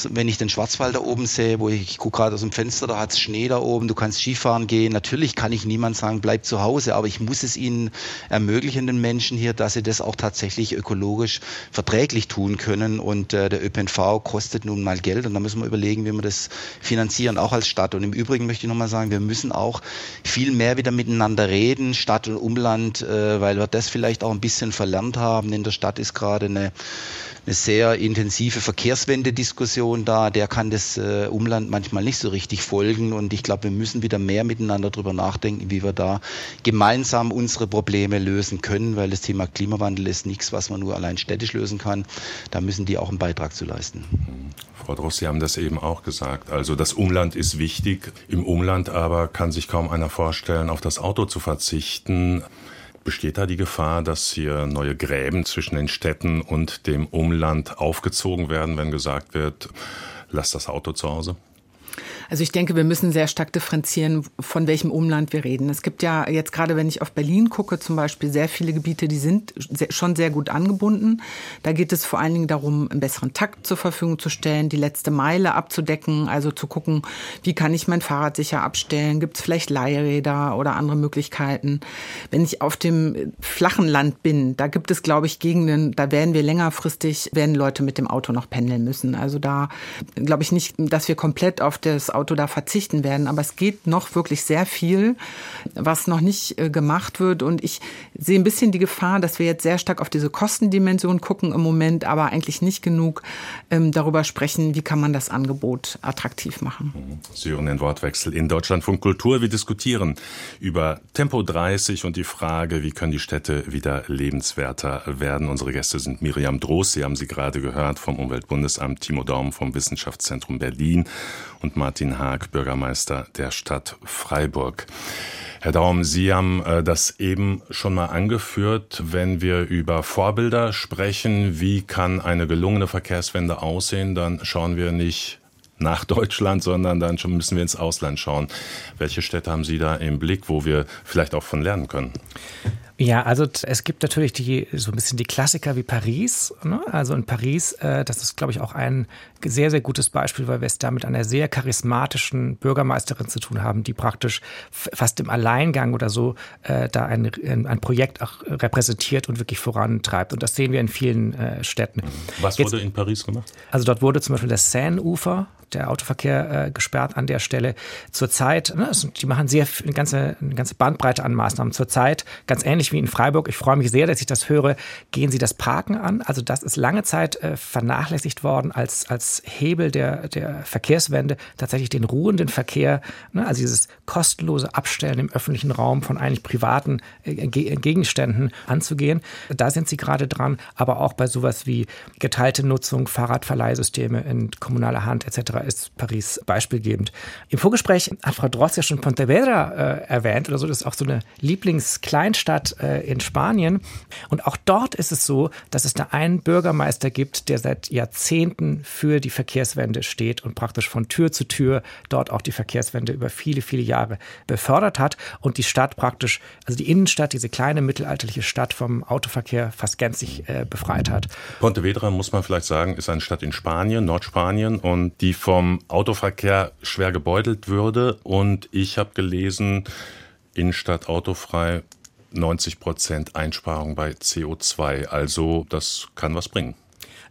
Wenn ich den Schwarzwald da oben sehe, wo ich, ich gucke gerade aus dem Fenster, da hat es Schnee da oben, du kannst Skifahren gehen. Natürlich kann ich niemand sagen, bleibt zu Hause, aber ich muss es ihnen ermöglichen, den Menschen hier dass sie das auch tatsächlich ökologisch verträglich tun können. Und äh, der ÖPNV kostet nun mal Geld und da müssen wir überlegen, wie wir das finanzieren, auch als Stadt. Und im Übrigen möchte ich nochmal sagen, wir müssen auch viel mehr wieder miteinander reden, Stadt und Umland, äh, weil wir das vielleicht auch ein bisschen verlernt haben. In der Stadt ist gerade eine eine sehr intensive Verkehrswende-Diskussion da. Der kann das äh, Umland manchmal nicht so richtig folgen. Und ich glaube, wir müssen wieder mehr miteinander darüber nachdenken, wie wir da gemeinsam unsere Probleme lösen können, weil das Thema Klimawandel ist nichts, was man nur allein städtisch lösen kann. Da müssen die auch einen Beitrag zu leisten. Frau Dross, Sie haben das eben auch gesagt. Also das Umland ist wichtig. Im Umland aber kann sich kaum einer vorstellen, auf das Auto zu verzichten. Besteht da die Gefahr, dass hier neue Gräben zwischen den Städten und dem Umland aufgezogen werden, wenn gesagt wird, lass das Auto zu Hause? Also ich denke, wir müssen sehr stark differenzieren, von welchem Umland wir reden. Es gibt ja jetzt gerade, wenn ich auf Berlin gucke, zum Beispiel sehr viele Gebiete, die sind schon sehr gut angebunden. Da geht es vor allen Dingen darum, einen besseren Takt zur Verfügung zu stellen, die letzte Meile abzudecken, also zu gucken, wie kann ich mein Fahrrad sicher abstellen? Gibt es vielleicht Leihräder oder andere Möglichkeiten? Wenn ich auf dem flachen Land bin, da gibt es, glaube ich, Gegenden, da werden wir längerfristig, werden Leute mit dem Auto noch pendeln müssen. Also da glaube ich nicht, dass wir komplett auf das Auto da verzichten werden. Aber es geht noch wirklich sehr viel, was noch nicht äh, gemacht wird. Und ich sehe ein bisschen die Gefahr, dass wir jetzt sehr stark auf diese Kostendimension gucken im Moment, aber eigentlich nicht genug ähm, darüber sprechen, wie kann man das Angebot attraktiv machen. Sie hören den Wortwechsel in Deutschlandfunk Kultur. Wir diskutieren über Tempo 30 und die Frage, wie können die Städte wieder lebenswerter werden. Unsere Gäste sind Miriam Droß, Sie haben sie gerade gehört, vom Umweltbundesamt, Timo Daum vom Wissenschaftszentrum Berlin und Martin Haag, Bürgermeister der Stadt Freiburg. Herr Daum, Sie haben äh, das eben schon mal angeführt. Wenn wir über Vorbilder sprechen, wie kann eine gelungene Verkehrswende aussehen, dann schauen wir nicht nach Deutschland, sondern dann schon müssen wir ins Ausland schauen. Welche Städte haben Sie da im Blick, wo wir vielleicht auch von lernen können? Ja, also es gibt natürlich die so ein bisschen die Klassiker wie Paris. Ne? Also in Paris, äh, das ist, glaube ich, auch ein sehr, sehr gutes Beispiel, weil wir es da mit einer sehr charismatischen Bürgermeisterin zu tun haben, die praktisch fast im Alleingang oder so äh, da ein, ein Projekt auch repräsentiert und wirklich vorantreibt. Und das sehen wir in vielen äh, Städten. Was Jetzt, wurde in Paris gemacht? Also dort wurde zum Beispiel das Seine-Ufer der Autoverkehr äh, gesperrt an der Stelle. Zurzeit, ne, die machen sehr eine ganze, eine ganze Bandbreite an Maßnahmen. Zurzeit, ganz ähnlich wie in Freiburg, ich freue mich sehr, dass ich das höre, gehen sie das Parken an. Also das ist lange Zeit äh, vernachlässigt worden als, als Hebel der, der Verkehrswende, tatsächlich den ruhenden Verkehr, ne, also dieses kostenlose Abstellen im öffentlichen Raum von eigentlich privaten äh, Gegenständen anzugehen. Da sind sie gerade dran, aber auch bei sowas wie geteilte Nutzung, Fahrradverleihsysteme in kommunaler Hand etc ist Paris beispielgebend. Im Vorgespräch hat Frau Dross ja schon Pontevedra äh, erwähnt oder so. Das ist auch so eine Lieblingskleinstadt äh, in Spanien. Und auch dort ist es so, dass es da einen Bürgermeister gibt, der seit Jahrzehnten für die Verkehrswende steht und praktisch von Tür zu Tür dort auch die Verkehrswende über viele, viele Jahre befördert hat und die Stadt praktisch, also die Innenstadt, diese kleine mittelalterliche Stadt vom Autoverkehr fast gänzlich äh, befreit hat. Pontevedra, muss man vielleicht sagen, ist eine Stadt in Spanien, Nordspanien und die vom Autoverkehr schwer gebeutelt würde. Und ich habe gelesen, Innenstadt autofrei 90 Prozent Einsparung bei CO2. Also das kann was bringen.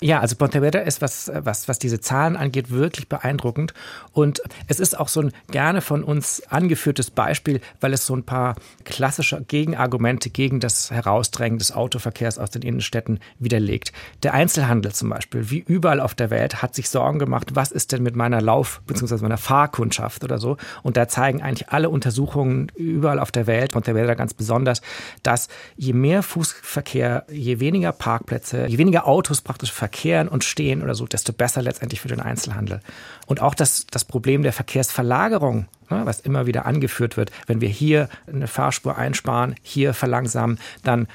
Ja, also Pontevedra ist, was, was, was diese Zahlen angeht, wirklich beeindruckend. Und es ist auch so ein gerne von uns angeführtes Beispiel, weil es so ein paar klassische Gegenargumente gegen das Herausdrängen des Autoverkehrs aus den Innenstädten widerlegt. Der Einzelhandel zum Beispiel, wie überall auf der Welt, hat sich Sorgen gemacht, was ist denn mit meiner Lauf- bzw. meiner Fahrkundschaft oder so. Und da zeigen eigentlich alle Untersuchungen überall auf der Welt, Pontevedra ganz besonders, dass je mehr Fußverkehr, je weniger Parkplätze, je weniger Autos praktisch verkehren, verkehren und stehen oder so, desto besser letztendlich für den Einzelhandel. Und auch das, das Problem der Verkehrsverlagerung, ne, was immer wieder angeführt wird, wenn wir hier eine Fahrspur einsparen, hier verlangsamen, dann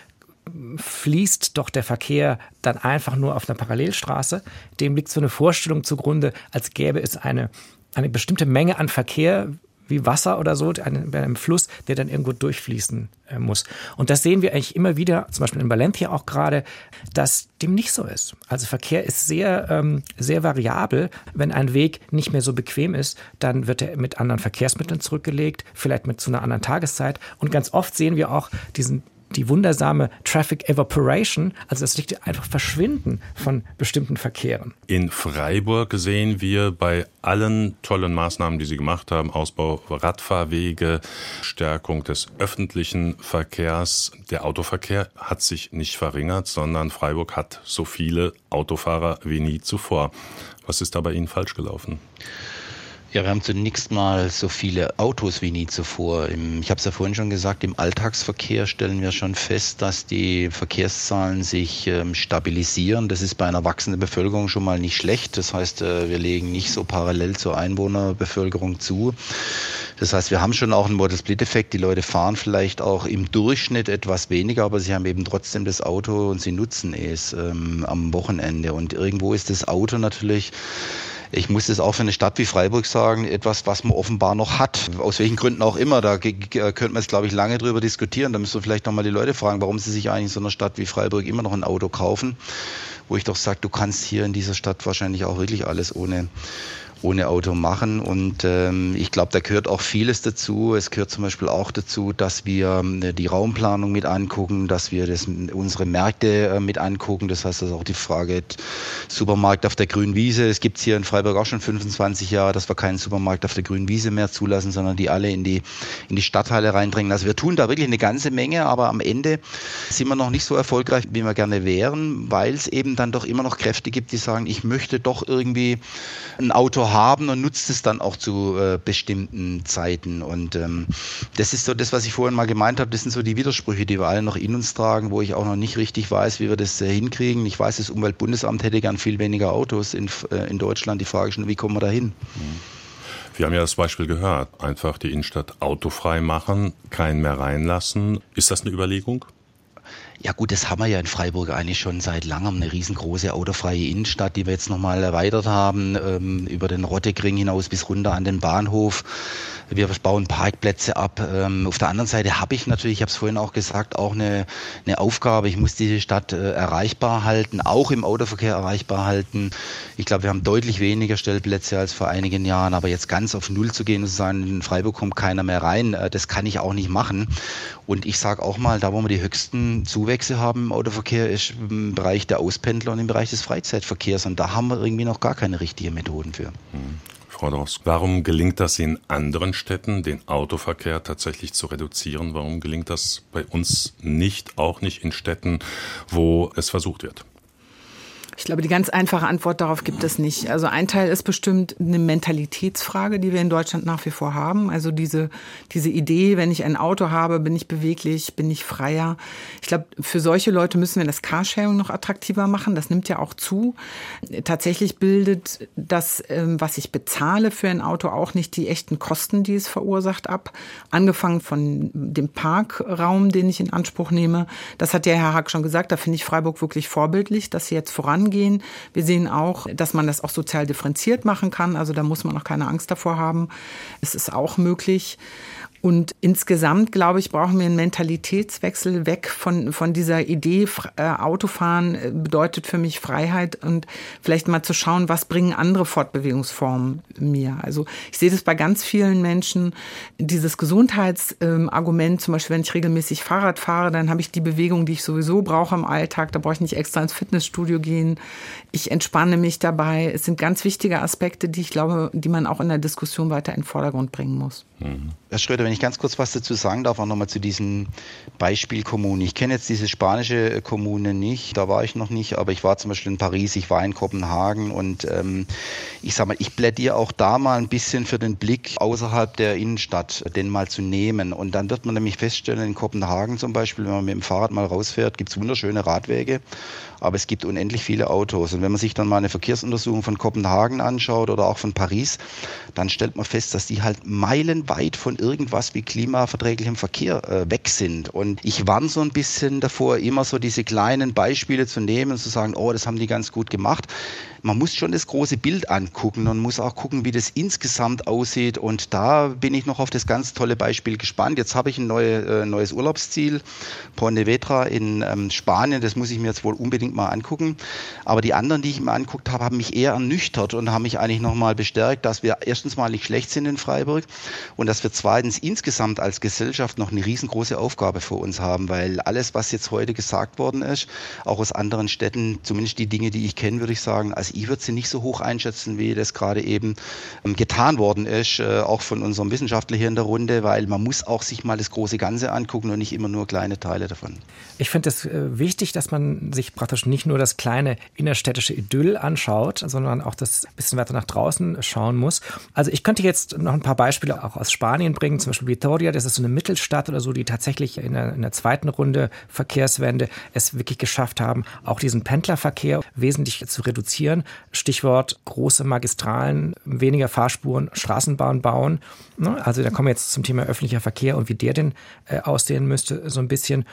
fließt doch der Verkehr dann einfach nur auf einer Parallelstraße. Dem liegt so eine Vorstellung zugrunde, als gäbe es eine, eine bestimmte Menge an Verkehr, wie Wasser oder so, bei einem Fluss, der dann irgendwo durchfließen äh, muss. Und das sehen wir eigentlich immer wieder, zum Beispiel in Valencia auch gerade, dass dem nicht so ist. Also Verkehr ist sehr, ähm, sehr variabel. Wenn ein Weg nicht mehr so bequem ist, dann wird er mit anderen Verkehrsmitteln zurückgelegt, vielleicht mit zu einer anderen Tageszeit. Und ganz oft sehen wir auch diesen die wundersame Traffic Evaporation, also das liegt einfach Verschwinden von bestimmten Verkehren. In Freiburg sehen wir bei allen tollen Maßnahmen, die Sie gemacht haben, Ausbau Radfahrwege, Stärkung des öffentlichen Verkehrs, der Autoverkehr hat sich nicht verringert, sondern Freiburg hat so viele Autofahrer wie nie zuvor. Was ist da bei Ihnen falsch gelaufen? Ja, wir haben zunächst mal so viele Autos wie nie zuvor. Im, ich habe es ja vorhin schon gesagt, im Alltagsverkehr stellen wir schon fest, dass die Verkehrszahlen sich ähm, stabilisieren. Das ist bei einer wachsenden Bevölkerung schon mal nicht schlecht. Das heißt, äh, wir legen nicht so parallel zur Einwohnerbevölkerung zu. Das heißt, wir haben schon auch einen Model-Split-Effekt. Die Leute fahren vielleicht auch im Durchschnitt etwas weniger, aber sie haben eben trotzdem das Auto und sie nutzen es ähm, am Wochenende. Und irgendwo ist das Auto natürlich ich muss das auch für eine Stadt wie Freiburg sagen, etwas, was man offenbar noch hat. Aus welchen Gründen auch immer. Da könnte man jetzt, glaube ich, lange drüber diskutieren. Da müssen wir vielleicht nochmal die Leute fragen, warum sie sich eigentlich in so einer Stadt wie Freiburg immer noch ein Auto kaufen. Wo ich doch sage, du kannst hier in dieser Stadt wahrscheinlich auch wirklich alles ohne ohne Auto machen. Und ähm, ich glaube, da gehört auch vieles dazu. Es gehört zum Beispiel auch dazu, dass wir äh, die Raumplanung mit angucken, dass wir das, unsere Märkte äh, mit angucken. Das heißt, das ist auch die Frage Supermarkt auf der grünen Wiese. Es gibt hier in Freiburg auch schon 25 Jahre, dass wir keinen Supermarkt auf der grünen Wiese mehr zulassen, sondern die alle in die, in die Stadtteile reindrängen. Also wir tun da wirklich eine ganze Menge, aber am Ende sind wir noch nicht so erfolgreich, wie wir gerne wären, weil es eben dann doch immer noch Kräfte gibt, die sagen, ich möchte doch irgendwie ein Auto haben und nutzt es dann auch zu äh, bestimmten Zeiten. Und ähm, das ist so das, was ich vorhin mal gemeint habe, das sind so die Widersprüche, die wir alle noch in uns tragen, wo ich auch noch nicht richtig weiß, wie wir das äh, hinkriegen. Ich weiß, das Umweltbundesamt hätte gern viel weniger Autos in, äh, in Deutschland. Die Frage ist schon, wie kommen wir da hin? Wir haben ja das Beispiel gehört. Einfach die Innenstadt autofrei machen, keinen mehr reinlassen. Ist das eine Überlegung? Ja gut, das haben wir ja in Freiburg eigentlich schon seit langem, eine riesengroße autofreie Innenstadt, die wir jetzt nochmal erweitert haben, ähm, über den Rottegring hinaus bis runter an den Bahnhof. Wir bauen Parkplätze ab. Ähm, auf der anderen Seite habe ich natürlich, ich habe es vorhin auch gesagt, auch eine, eine Aufgabe. Ich muss diese Stadt äh, erreichbar halten, auch im Autoverkehr erreichbar halten. Ich glaube, wir haben deutlich weniger Stellplätze als vor einigen Jahren, aber jetzt ganz auf Null zu gehen und zu sagen, in Freiburg kommt keiner mehr rein, äh, das kann ich auch nicht machen. Und ich sage auch mal, da wo wir die höchsten Zuwächse haben im Autoverkehr, ist im Bereich der Auspendler und im Bereich des Freizeitverkehrs. Und da haben wir irgendwie noch gar keine richtigen Methoden für. Hm. Frau Drost, warum gelingt das in anderen Städten, den Autoverkehr tatsächlich zu reduzieren? Warum gelingt das bei uns nicht, auch nicht in Städten, wo es versucht wird? Ich glaube, die ganz einfache Antwort darauf gibt es nicht. Also ein Teil ist bestimmt eine Mentalitätsfrage, die wir in Deutschland nach wie vor haben. Also diese, diese Idee, wenn ich ein Auto habe, bin ich beweglich, bin ich freier. Ich glaube, für solche Leute müssen wir das Carsharing noch attraktiver machen. Das nimmt ja auch zu. Tatsächlich bildet das, ähm, was ich bezahle für ein Auto, auch nicht die echten Kosten, die es verursacht, ab. Angefangen von dem Parkraum, den ich in Anspruch nehme. Das hat ja Herr Hack schon gesagt. Da finde ich Freiburg wirklich vorbildlich, dass sie jetzt voran angehen. Wir sehen auch, dass man das auch sozial differenziert machen kann. Also da muss man auch keine Angst davor haben. Es ist auch möglich. Und insgesamt, glaube ich, brauchen wir einen Mentalitätswechsel weg von, von dieser Idee, äh, Autofahren äh, bedeutet für mich Freiheit und vielleicht mal zu schauen, was bringen andere Fortbewegungsformen mir. Also ich sehe das bei ganz vielen Menschen, dieses Gesundheitsargument, zum Beispiel, wenn ich regelmäßig Fahrrad fahre, dann habe ich die Bewegung, die ich sowieso brauche im Alltag, da brauche ich nicht extra ins Fitnessstudio gehen. Ich entspanne mich dabei. Es sind ganz wichtige Aspekte, die ich glaube, die man auch in der Diskussion weiter in den Vordergrund bringen muss. Herr Schröder, wenn ich ganz kurz was dazu sagen darf, auch nochmal zu diesen Beispielkommunen. Ich kenne jetzt diese spanische Kommune nicht, da war ich noch nicht, aber ich war zum Beispiel in Paris, ich war in Kopenhagen und ähm, ich sag mal, ich plädiere auch da mal ein bisschen für den Blick außerhalb der Innenstadt, den mal zu nehmen. Und dann wird man nämlich feststellen, in Kopenhagen zum Beispiel, wenn man mit dem Fahrrad mal rausfährt, gibt es wunderschöne Radwege aber es gibt unendlich viele Autos. Und wenn man sich dann mal eine Verkehrsuntersuchung von Kopenhagen anschaut oder auch von Paris, dann stellt man fest, dass die halt meilenweit von irgendwas wie klimaverträglichem Verkehr äh, weg sind. Und ich warne so ein bisschen davor, immer so diese kleinen Beispiele zu nehmen und zu sagen, oh, das haben die ganz gut gemacht man muss schon das große Bild angucken und muss auch gucken, wie das insgesamt aussieht. Und da bin ich noch auf das ganz tolle Beispiel gespannt. Jetzt habe ich ein neue, äh, neues Urlaubsziel, Pontevedra in ähm, Spanien. Das muss ich mir jetzt wohl unbedingt mal angucken. Aber die anderen, die ich mir anguckt habe, haben mich eher ernüchtert und haben mich eigentlich nochmal bestärkt, dass wir erstens mal nicht schlecht sind in Freiburg und dass wir zweitens insgesamt als Gesellschaft noch eine riesengroße Aufgabe vor uns haben, weil alles, was jetzt heute gesagt worden ist, auch aus anderen Städten, zumindest die Dinge, die ich kenne, würde ich sagen, als ich würde sie nicht so hoch einschätzen, wie das gerade eben ähm, getan worden ist, äh, auch von unserem Wissenschaftler hier in der Runde, weil man muss auch sich mal das große Ganze angucken und nicht immer nur kleine Teile davon. Ich finde es äh, wichtig, dass man sich praktisch nicht nur das kleine innerstädtische Idyll anschaut, sondern auch das bisschen weiter nach draußen schauen muss. Also ich könnte jetzt noch ein paar Beispiele auch aus Spanien bringen, zum Beispiel Vitoria, das ist so eine Mittelstadt oder so, die tatsächlich in der, in der zweiten Runde Verkehrswende es wirklich geschafft haben, auch diesen Pendlerverkehr wesentlich zu reduzieren. Stichwort große Magistralen, weniger Fahrspuren, Straßenbahn bauen. Ne? Also da kommen wir jetzt zum Thema öffentlicher Verkehr und wie der denn äh, aussehen müsste, so ein bisschen.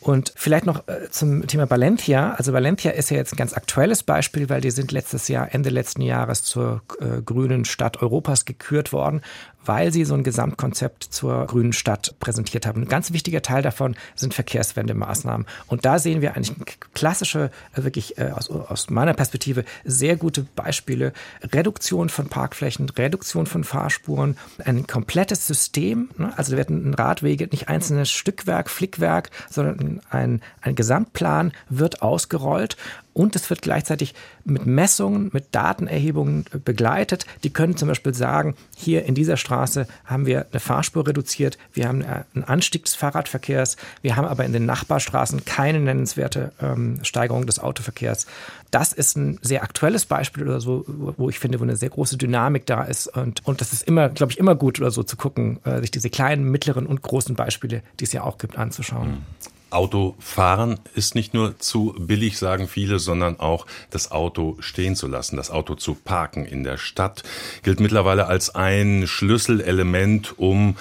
Und vielleicht noch äh, zum Thema Valencia. Also Valencia ist ja jetzt ein ganz aktuelles Beispiel, weil die sind letztes Jahr, Ende letzten Jahres zur äh, grünen Stadt Europas gekürt worden, weil sie so ein Gesamtkonzept zur grünen Stadt präsentiert haben. Ein ganz wichtiger Teil davon sind Verkehrswendemaßnahmen. Und da sehen wir eigentlich klassische, äh, wirklich äh, aus, aus meiner Perspektive sehr gute Beispiele. Reduktion von Parkflächen, Reduktion von Fahrspuren, ein komplettes System. Ne? Also da werden Radwege, nicht einzelnes Stückwerk, Flickwerk, sondern ein, ein Gesamtplan wird ausgerollt und es wird gleichzeitig mit Messungen, mit Datenerhebungen begleitet. Die können zum Beispiel sagen, hier in dieser Straße haben wir eine Fahrspur reduziert, wir haben einen Anstieg des Fahrradverkehrs, wir haben aber in den Nachbarstraßen keine nennenswerte ähm, Steigerung des Autoverkehrs. Das ist ein sehr aktuelles Beispiel oder so, wo ich finde, wo eine sehr große Dynamik da ist. Und, und das ist immer, glaube ich, immer gut oder so zu gucken, äh, sich diese kleinen, mittleren und großen Beispiele, die es ja auch gibt, anzuschauen. Mhm. Autofahren ist nicht nur zu billig, sagen viele, sondern auch das Auto stehen zu lassen, das Auto zu parken in der Stadt, gilt mittlerweile als ein Schlüsselelement, um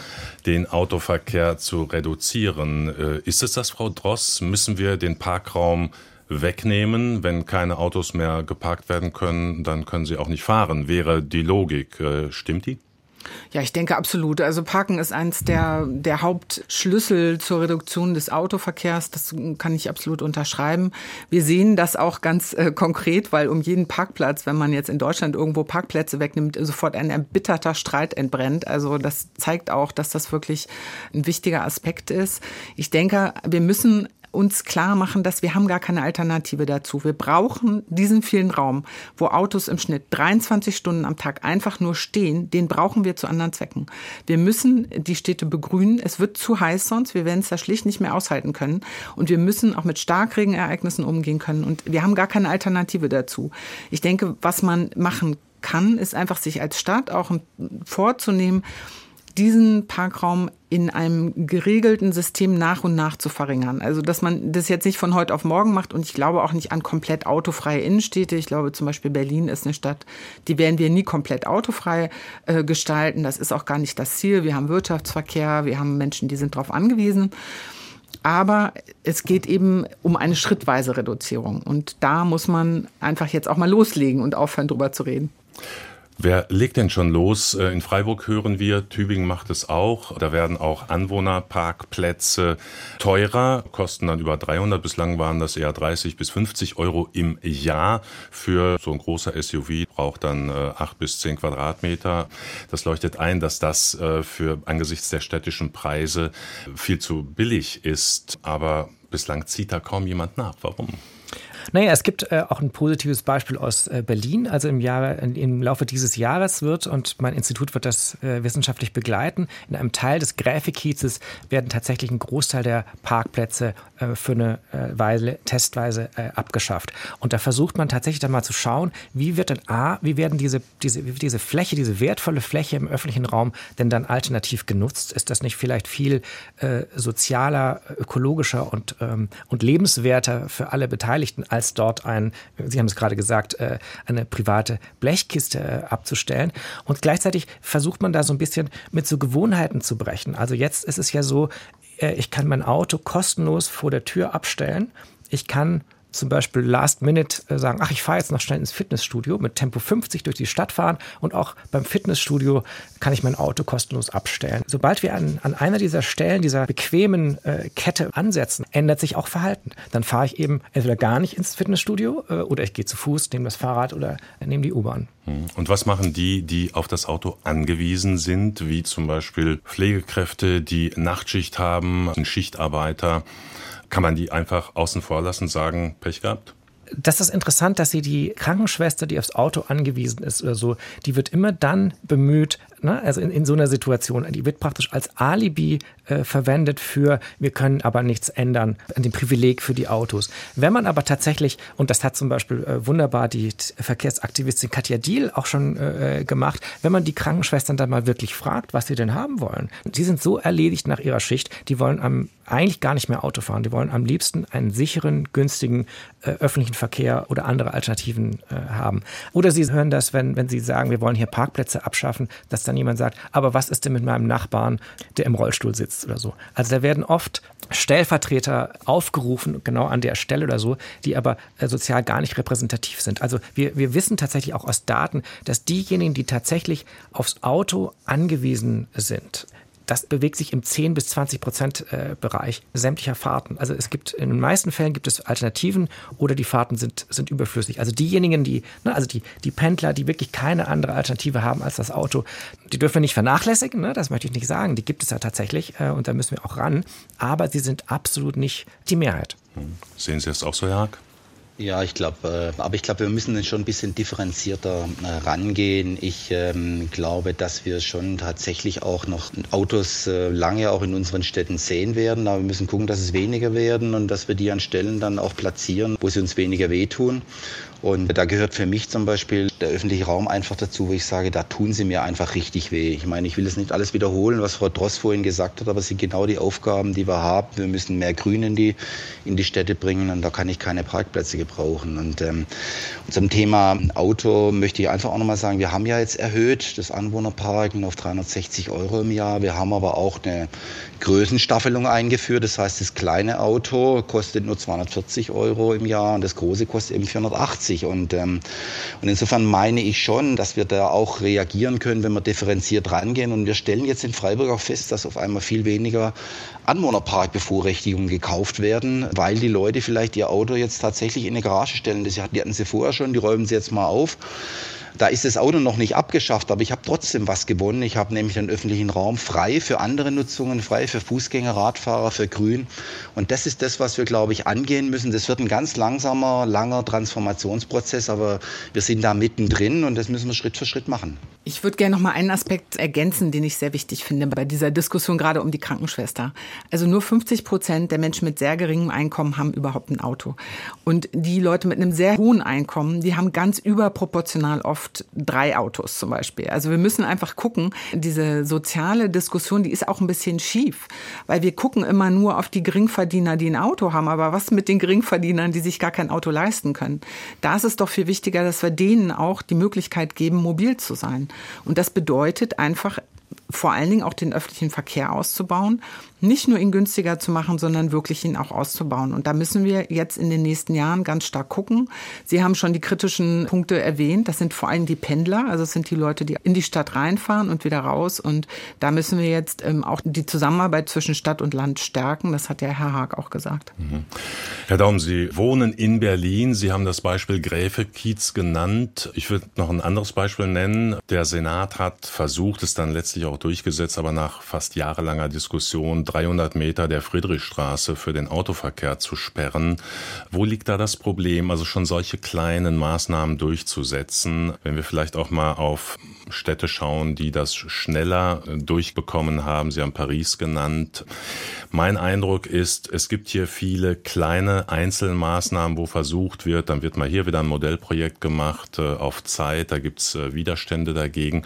den Autoverkehr zu reduzieren. Äh, ist es das, Frau Dross? Müssen wir den Parkraum wegnehmen? Wenn keine Autos mehr geparkt werden können, dann können sie auch nicht fahren, wäre die Logik. Äh, stimmt die? Ja, ich denke absolut. Also Parken ist eins der, der Hauptschlüssel zur Reduktion des Autoverkehrs. Das kann ich absolut unterschreiben. Wir sehen das auch ganz äh, konkret, weil um jeden Parkplatz, wenn man jetzt in Deutschland irgendwo Parkplätze wegnimmt, sofort ein erbitterter Streit entbrennt. Also das zeigt auch, dass das wirklich ein wichtiger Aspekt ist. Ich denke, wir müssen uns klar machen, dass wir haben gar keine Alternative dazu. Wir brauchen diesen vielen Raum, wo Autos im Schnitt 23 Stunden am Tag einfach nur stehen, den brauchen wir zu anderen Zwecken. Wir müssen die Städte begrünen. Es wird zu heiß sonst. Wir werden es da schlicht nicht mehr aushalten können. Und wir müssen auch mit Starkregenereignissen umgehen können. Und wir haben gar keine Alternative dazu. Ich denke, was man machen kann, ist einfach sich als Stadt auch vorzunehmen, diesen Parkraum in einem geregelten System nach und nach zu verringern. Also, dass man das jetzt nicht von heute auf morgen macht und ich glaube auch nicht an komplett autofreie Innenstädte. Ich glaube zum Beispiel Berlin ist eine Stadt, die werden wir nie komplett autofrei äh, gestalten. Das ist auch gar nicht das Ziel. Wir haben Wirtschaftsverkehr, wir haben Menschen, die sind darauf angewiesen. Aber es geht eben um eine schrittweise Reduzierung. Und da muss man einfach jetzt auch mal loslegen und aufhören, drüber zu reden. Wer legt denn schon los? Äh, in Freiburg hören wir, Tübingen macht es auch. Da werden auch Anwohnerparkplätze teurer, kosten dann über 300. Bislang waren das eher 30 bis 50 Euro im Jahr. Für so ein großer SUV braucht dann 8 äh, bis 10 Quadratmeter. Das leuchtet ein, dass das äh, für angesichts der städtischen Preise viel zu billig ist. Aber bislang zieht da kaum jemand nach. Warum? Naja, es gibt äh, auch ein positives Beispiel aus äh, Berlin. Also im, Jahre, im Laufe dieses Jahres wird, und mein Institut wird das äh, wissenschaftlich begleiten, in einem Teil des Gräfekiezes werden tatsächlich ein Großteil der Parkplätze äh, für eine äh, Weile, testweise äh, abgeschafft. Und da versucht man tatsächlich dann mal zu schauen, wie wird denn A, wie werden diese, diese, diese Fläche, diese wertvolle Fläche im öffentlichen Raum denn dann alternativ genutzt? Ist das nicht vielleicht viel äh, sozialer, ökologischer und, ähm, und lebenswerter für alle Beteiligten, als dort ein, Sie haben es gerade gesagt, äh, eine private Blechkiste äh, abzustellen? Und gleichzeitig versucht man da so ein bisschen mit so Gewohnheiten zu brechen. Also jetzt ist es ja so, ich kann mein Auto kostenlos vor der Tür abstellen. Ich kann zum Beispiel Last Minute äh, sagen, ach, ich fahre jetzt noch schnell ins Fitnessstudio mit Tempo 50 durch die Stadt fahren und auch beim Fitnessstudio kann ich mein Auto kostenlos abstellen. Sobald wir an, an einer dieser Stellen, dieser bequemen äh, Kette ansetzen, ändert sich auch Verhalten. Dann fahre ich eben entweder gar nicht ins Fitnessstudio äh, oder ich gehe zu Fuß, nehme das Fahrrad oder nehme die U-Bahn. Hm. Und was machen die, die auf das Auto angewiesen sind, wie zum Beispiel Pflegekräfte, die Nachtschicht haben, Schichtarbeiter? Kann man die einfach außen vor lassen, sagen, Pech gehabt? das ist interessant, dass sie die Krankenschwester, die aufs Auto angewiesen ist oder so, die wird immer dann bemüht, ne, also in, in so einer Situation, die wird praktisch als Alibi äh, verwendet für, wir können aber nichts ändern an dem Privileg für die Autos. Wenn man aber tatsächlich, und das hat zum Beispiel äh, wunderbar die Verkehrsaktivistin Katja Diel auch schon äh, gemacht, wenn man die Krankenschwestern dann mal wirklich fragt, was sie denn haben wollen. Die sind so erledigt nach ihrer Schicht, die wollen am, eigentlich gar nicht mehr Auto fahren. Die wollen am liebsten einen sicheren, günstigen äh, öffentlichen Verkehr oder andere Alternativen äh, haben. Oder sie hören das, wenn, wenn sie sagen, wir wollen hier Parkplätze abschaffen, dass dann jemand sagt, aber was ist denn mit meinem Nachbarn, der im Rollstuhl sitzt oder so. Also da werden oft Stellvertreter aufgerufen, genau an der Stelle oder so, die aber äh, sozial gar nicht repräsentativ sind. Also wir, wir wissen tatsächlich auch aus Daten, dass diejenigen, die tatsächlich aufs Auto angewiesen sind, das bewegt sich im 10 bis 20 Prozent äh, Bereich sämtlicher Fahrten. Also es gibt in den meisten Fällen gibt es Alternativen oder die Fahrten sind, sind überflüssig. Also diejenigen, die, ne, also die, die Pendler, die wirklich keine andere Alternative haben als das Auto, die dürfen wir nicht vernachlässigen, ne? das möchte ich nicht sagen. Die gibt es ja tatsächlich äh, und da müssen wir auch ran. Aber sie sind absolut nicht die Mehrheit. Hm. Sehen Sie das auch so, Jörg? Ja, ich glaube, äh, aber ich glaube, wir müssen schon ein bisschen differenzierter äh, rangehen. Ich ähm, glaube, dass wir schon tatsächlich auch noch Autos äh, lange auch in unseren Städten sehen werden, aber wir müssen gucken, dass es weniger werden und dass wir die an Stellen dann auch platzieren, wo sie uns weniger wehtun. Und da gehört für mich zum Beispiel der öffentliche Raum einfach dazu, wo ich sage, da tun sie mir einfach richtig weh. Ich meine, ich will es nicht alles wiederholen, was Frau Dross vorhin gesagt hat, aber es sind genau die Aufgaben, die wir haben. Wir müssen mehr Grün in die, in die Städte bringen und da kann ich keine Parkplätze gebrauchen. Und ähm, zum Thema Auto möchte ich einfach auch nochmal sagen, wir haben ja jetzt erhöht das Anwohnerparken auf 360 Euro im Jahr. Wir haben aber auch eine Größenstaffelung eingeführt. Das heißt, das kleine Auto kostet nur 240 Euro im Jahr und das große kostet eben 480. Und, ähm, und insofern meine ich schon, dass wir da auch reagieren können, wenn wir differenziert rangehen. Und wir stellen jetzt in Freiburg auch fest, dass auf einmal viel weniger Anwohnerparkbevorrechtigungen gekauft werden, weil die Leute vielleicht ihr Auto jetzt tatsächlich in eine Garage stellen. Das die hatten sie vorher schon, die räumen sie jetzt mal auf. Da ist das Auto noch nicht abgeschafft, aber ich habe trotzdem was gewonnen. Ich habe nämlich den öffentlichen Raum frei für andere Nutzungen, frei für Fußgänger, Radfahrer, für Grün. Und das ist das, was wir, glaube ich, angehen müssen. Das wird ein ganz langsamer, langer Transformationsprozess, aber wir sind da mittendrin und das müssen wir Schritt für Schritt machen. Ich würde gerne noch mal einen Aspekt ergänzen, den ich sehr wichtig finde bei dieser Diskussion gerade um die Krankenschwester. Also nur 50 Prozent der Menschen mit sehr geringem Einkommen haben überhaupt ein Auto. Und die Leute mit einem sehr hohen Einkommen, die haben ganz überproportional oft drei Autos zum Beispiel. Also wir müssen einfach gucken, diese soziale Diskussion, die ist auch ein bisschen schief, weil wir gucken immer nur auf die Geringverdiener, die ein Auto haben. Aber was mit den Geringverdienern, die sich gar kein Auto leisten können? Da ist es doch viel wichtiger, dass wir denen auch die Möglichkeit geben, mobil zu sein. Und das bedeutet einfach vor allen Dingen auch den öffentlichen Verkehr auszubauen nicht nur ihn günstiger zu machen, sondern wirklich ihn auch auszubauen. Und da müssen wir jetzt in den nächsten Jahren ganz stark gucken. Sie haben schon die kritischen Punkte erwähnt. Das sind vor allem die Pendler, also es sind die Leute, die in die Stadt reinfahren und wieder raus. Und da müssen wir jetzt ähm, auch die Zusammenarbeit zwischen Stadt und Land stärken. Das hat ja Herr Haag auch gesagt. Mhm. Herr Daum, Sie wohnen in Berlin. Sie haben das Beispiel Gräfe-Kiez genannt. Ich würde noch ein anderes Beispiel nennen. Der Senat hat versucht, es dann letztlich auch auch durchgesetzt, aber nach fast jahrelanger Diskussion 300 Meter der Friedrichstraße für den Autoverkehr zu sperren. Wo liegt da das Problem, also schon solche kleinen Maßnahmen durchzusetzen? Wenn wir vielleicht auch mal auf Städte schauen, die das schneller durchbekommen haben. Sie haben Paris genannt. Mein Eindruck ist, es gibt hier viele kleine Einzelmaßnahmen, wo versucht wird, dann wird mal hier wieder ein Modellprojekt gemacht äh, auf Zeit, da gibt's äh, Widerstände dagegen.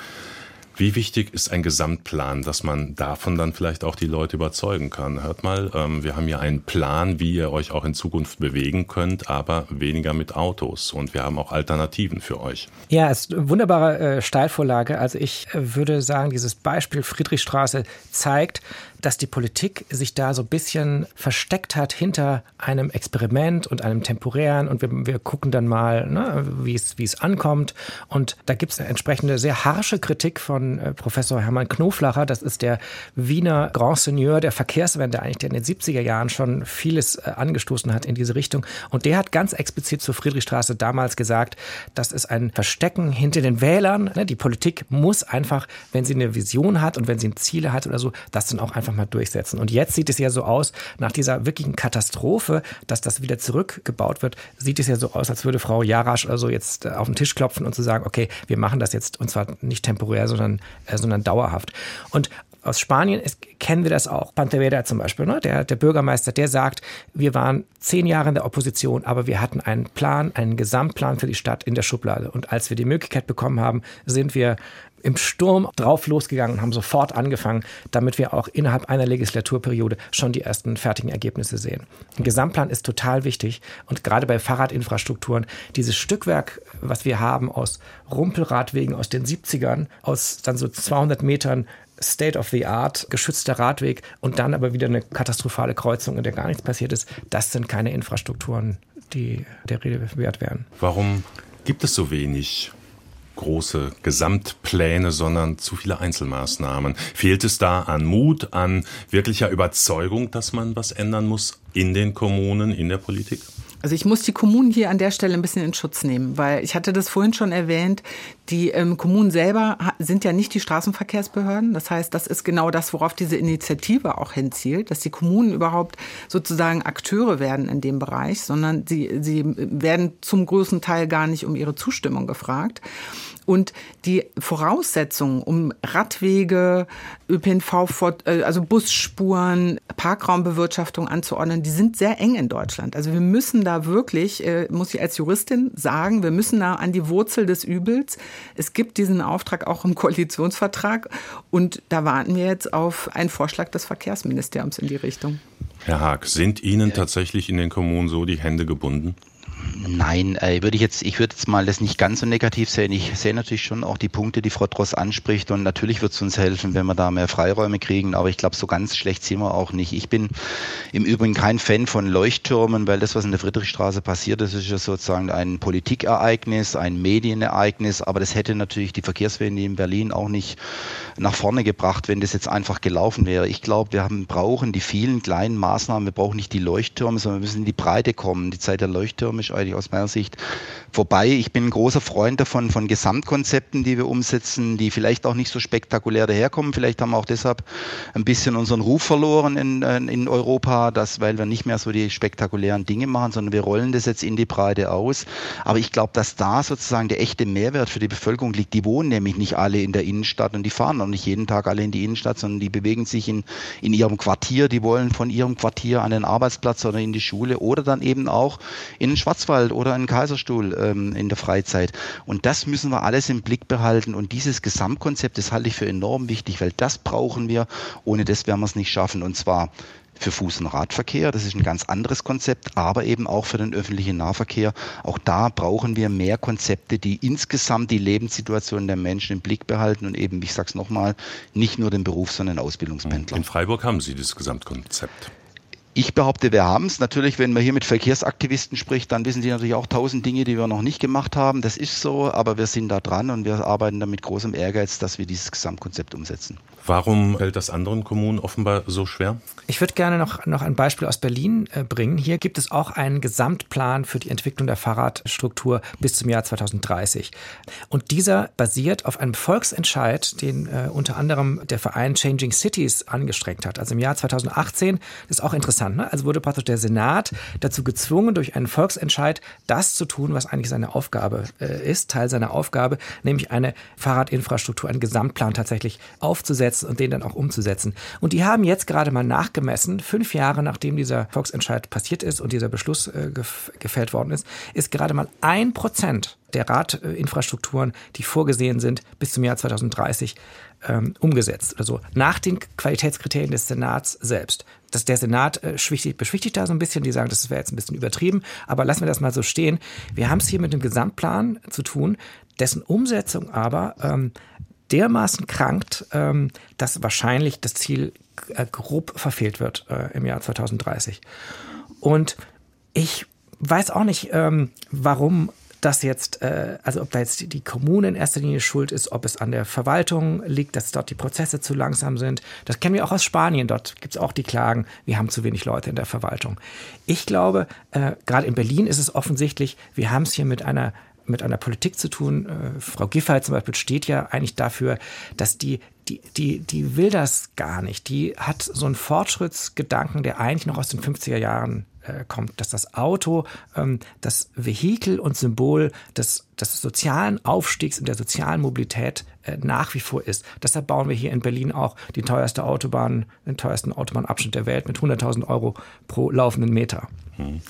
Wie wichtig ist ein Gesamtplan, dass man davon dann vielleicht auch die Leute überzeugen kann? Hört mal, ähm, wir haben ja einen Plan, wie ihr euch auch in Zukunft bewegen könnt, aber weniger mit Autos. Und wir haben auch Alternativen für euch. Ja, es ist eine wunderbare äh, Steilvorlage. Also ich äh, würde sagen, dieses Beispiel Friedrichstraße zeigt, dass die Politik sich da so ein bisschen versteckt hat hinter einem Experiment und einem temporären und wir, wir gucken dann mal, ne, wie es ankommt. Und da gibt es eine entsprechende sehr harsche Kritik von äh, Professor Hermann Knoflacher. Das ist der Wiener Grand Seigneur der Verkehrswende, eigentlich, der in den 70er Jahren schon vieles äh, angestoßen hat in diese Richtung. Und der hat ganz explizit zur Friedrichstraße damals gesagt, das ist ein Verstecken hinter den Wählern. Ne? Die Politik muss einfach, wenn sie eine Vision hat und wenn sie ein Ziele hat oder so, das dann auch einfach einfach mal durchsetzen. Und jetzt sieht es ja so aus, nach dieser wirklichen Katastrophe, dass das wieder zurückgebaut wird, sieht es ja so aus, als würde Frau Jarasch also jetzt äh, auf den Tisch klopfen und zu sagen, okay, wir machen das jetzt und zwar nicht temporär, sondern, äh, sondern dauerhaft. Und aus Spanien ist, kennen wir das auch. Pantevera zum Beispiel, ne? der, der Bürgermeister, der sagt, wir waren zehn Jahre in der Opposition, aber wir hatten einen Plan, einen Gesamtplan für die Stadt in der Schublade. Und als wir die Möglichkeit bekommen haben, sind wir im Sturm drauf losgegangen und haben sofort angefangen, damit wir auch innerhalb einer Legislaturperiode schon die ersten fertigen Ergebnisse sehen. Ein Gesamtplan ist total wichtig und gerade bei Fahrradinfrastrukturen, dieses Stückwerk, was wir haben aus Rumpelradwegen aus den 70ern, aus dann so 200 Metern State of the Art, geschützter Radweg und dann aber wieder eine katastrophale Kreuzung, in der gar nichts passiert ist, das sind keine Infrastrukturen, die der Rede wert wären. Warum gibt es so wenig große Gesamtpläne, sondern zu viele Einzelmaßnahmen. Fehlt es da an Mut, an wirklicher Überzeugung, dass man was ändern muss in den Kommunen, in der Politik? Also ich muss die Kommunen hier an der Stelle ein bisschen in Schutz nehmen, weil ich hatte das vorhin schon erwähnt, die ähm, Kommunen selber sind ja nicht die Straßenverkehrsbehörden. Das heißt, das ist genau das, worauf diese Initiative auch hinzielt, dass die Kommunen überhaupt sozusagen Akteure werden in dem Bereich, sondern sie, sie werden zum größten Teil gar nicht um ihre Zustimmung gefragt. Und die Voraussetzungen, um Radwege, ÖPNV, äh, also Busspuren, Parkraumbewirtschaftung anzuordnen, die sind sehr eng in Deutschland. Also wir müssen da wirklich, äh, muss ich als Juristin sagen, wir müssen da an die Wurzel des Übels. Es gibt diesen Auftrag auch im Koalitionsvertrag und da warten wir jetzt auf einen Vorschlag des Verkehrsministeriums in die Richtung. Herr Haag, sind Ihnen tatsächlich in den Kommunen so die Hände gebunden? Nein, äh, würde ich jetzt, ich würde jetzt mal das nicht ganz so negativ sehen. Ich sehe natürlich schon auch die Punkte, die Frau Dross anspricht und natürlich wird es uns helfen, wenn wir da mehr Freiräume kriegen, aber ich glaube, so ganz schlecht sind wir auch nicht. Ich bin im Übrigen kein Fan von Leuchttürmen, weil das, was in der Friedrichstraße passiert ist, ist ja sozusagen ein Politikereignis, ein Medienereignis, aber das hätte natürlich die Verkehrswende in Berlin auch nicht nach vorne gebracht, wenn das jetzt einfach gelaufen wäre. Ich glaube, wir haben, brauchen die vielen kleinen Maßnahmen, wir brauchen nicht die Leuchttürme, sondern wir müssen in die Breite kommen. Die Zeit der Leuchttürme ist eigentlich aus meiner Sicht vorbei. Ich bin ein großer Freund davon, von Gesamtkonzepten, die wir umsetzen, die vielleicht auch nicht so spektakulär daherkommen. Vielleicht haben wir auch deshalb ein bisschen unseren Ruf verloren in, äh, in Europa, dass, weil wir nicht mehr so die spektakulären Dinge machen, sondern wir rollen das jetzt in die Breite aus. Aber ich glaube, dass da sozusagen der echte Mehrwert für die Bevölkerung liegt. Die wohnen nämlich nicht alle in der Innenstadt und die fahren auch nicht jeden Tag alle in die Innenstadt, sondern die bewegen sich in, in ihrem Quartier. Die wollen von ihrem Quartier an den Arbeitsplatz oder in die Schule oder dann eben auch in den Schwarzwald oder in den Kaiserstuhl ähm, in der Freizeit. Und das müssen wir alles im Blick behalten. Und dieses Gesamtkonzept, das halte ich für enorm wichtig, weil das brauchen wir. Ohne das werden wir es nicht schaffen. Und zwar für Fuß- und Radverkehr. Das ist ein ganz anderes Konzept, aber eben auch für den öffentlichen Nahverkehr. Auch da brauchen wir mehr Konzepte, die insgesamt die Lebenssituation der Menschen im Blick behalten und eben, ich sage es nochmal, nicht nur den Berufs-, sondern Ausbildungspendler. In Freiburg haben Sie das Gesamtkonzept. Ich behaupte, wir haben es. Natürlich, wenn man hier mit Verkehrsaktivisten spricht, dann wissen die natürlich auch tausend Dinge, die wir noch nicht gemacht haben. Das ist so, aber wir sind da dran und wir arbeiten da mit großem Ehrgeiz, dass wir dieses Gesamtkonzept umsetzen. Warum fällt das anderen Kommunen offenbar so schwer? Ich würde gerne noch, noch ein Beispiel aus Berlin äh, bringen. Hier gibt es auch einen Gesamtplan für die Entwicklung der Fahrradstruktur bis zum Jahr 2030. Und dieser basiert auf einem Volksentscheid, den äh, unter anderem der Verein Changing Cities angestrengt hat. Also im Jahr 2018, das ist auch interessant, ne? also wurde praktisch der Senat dazu gezwungen, durch einen Volksentscheid das zu tun, was eigentlich seine Aufgabe äh, ist, Teil seiner Aufgabe, nämlich eine Fahrradinfrastruktur, einen Gesamtplan tatsächlich aufzusetzen und den dann auch umzusetzen. Und die haben jetzt gerade mal nachgemessen, fünf Jahre nachdem dieser Volksentscheid passiert ist und dieser Beschluss äh, gefällt worden ist, ist gerade mal ein Prozent der Radinfrastrukturen, die vorgesehen sind, bis zum Jahr 2030 ähm, umgesetzt. Also nach den Qualitätskriterien des Senats selbst. Das, der Senat äh, beschwichtigt da so ein bisschen, die sagen, das wäre jetzt ein bisschen übertrieben, aber lassen wir das mal so stehen. Wir haben es hier mit einem Gesamtplan zu tun, dessen Umsetzung aber ähm, dermaßen krankt, ähm, dass wahrscheinlich das Ziel äh, grob verfehlt wird äh, im Jahr 2030. Und ich weiß auch nicht, ähm, warum das jetzt, äh, also ob da jetzt die, Kommune in erster Linie schuld ist, ob es an der Verwaltung liegt, dass dort die Prozesse zu langsam sind. Das kennen wir auch aus Spanien. Dort gibt es auch die Klagen, wir haben zu wenig Leute in der Verwaltung. Ich glaube, gerade in Berlin ist es offensichtlich, wir haben es hier mit einer mit einer Politik zu tun. Äh, Frau Giffey zum Beispiel steht ja eigentlich dafür, dass die die, die, die will das gar nicht. Die hat so einen Fortschrittsgedanken, der eigentlich noch aus den 50er Jahren äh, kommt, dass das Auto ähm, das Vehikel und Symbol des, des sozialen Aufstiegs und der sozialen Mobilität äh, nach wie vor ist. Deshalb bauen wir hier in Berlin auch die teuerste Autobahn, den teuersten Autobahnabschnitt der Welt mit 100.000 Euro pro laufenden Meter. Hm.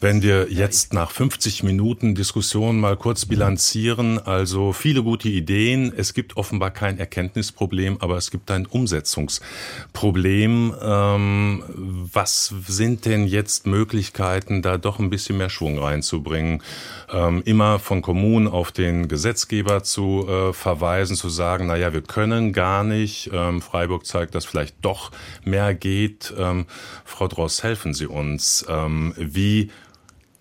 Wenn wir jetzt nach 50 Minuten Diskussion mal kurz bilanzieren, also viele gute Ideen, es gibt offenbar kein Erkenntnisproblem, aber es gibt ein Umsetzungsproblem. Ähm, was sind denn jetzt Möglichkeiten, da doch ein bisschen mehr Schwung reinzubringen? Ähm, immer von Kommunen auf den Gesetzgeber zu äh, verweisen, zu sagen, na ja, wir können gar nicht. Ähm, Freiburg zeigt, dass vielleicht doch mehr geht. Ähm, Frau Dross, helfen Sie uns. Ähm, wie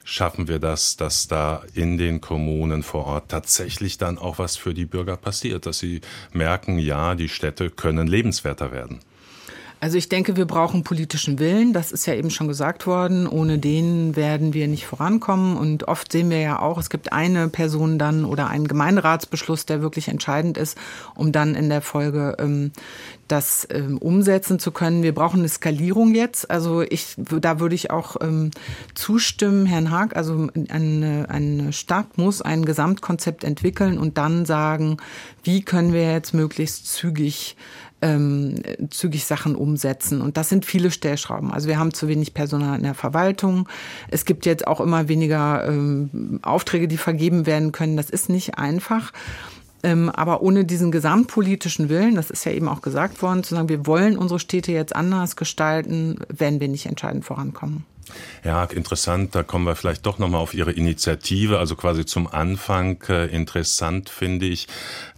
schaffen wir das, dass da in den Kommunen vor Ort tatsächlich dann auch was für die Bürger passiert, dass sie merken, ja, die Städte können lebenswerter werden. Also ich denke, wir brauchen politischen Willen. Das ist ja eben schon gesagt worden. Ohne den werden wir nicht vorankommen. Und oft sehen wir ja auch, es gibt eine Person dann oder einen Gemeinderatsbeschluss, der wirklich entscheidend ist, um dann in der Folge ähm, das ähm, umsetzen zu können. Wir brauchen eine Skalierung jetzt. Also ich, da würde ich auch ähm, zustimmen, Herrn Haag. Also eine, eine Stadt muss ein Gesamtkonzept entwickeln und dann sagen, wie können wir jetzt möglichst zügig ähm, zügig Sachen umsetzen. Und das sind viele Stellschrauben. Also wir haben zu wenig Personal in der Verwaltung. Es gibt jetzt auch immer weniger ähm, Aufträge, die vergeben werden können. Das ist nicht einfach. Ähm, aber ohne diesen gesamtpolitischen Willen, das ist ja eben auch gesagt worden, zu sagen, wir wollen unsere Städte jetzt anders gestalten, werden wir nicht entscheidend vorankommen. Ja, interessant. Da kommen wir vielleicht doch nochmal auf Ihre Initiative. Also quasi zum Anfang äh, interessant finde ich,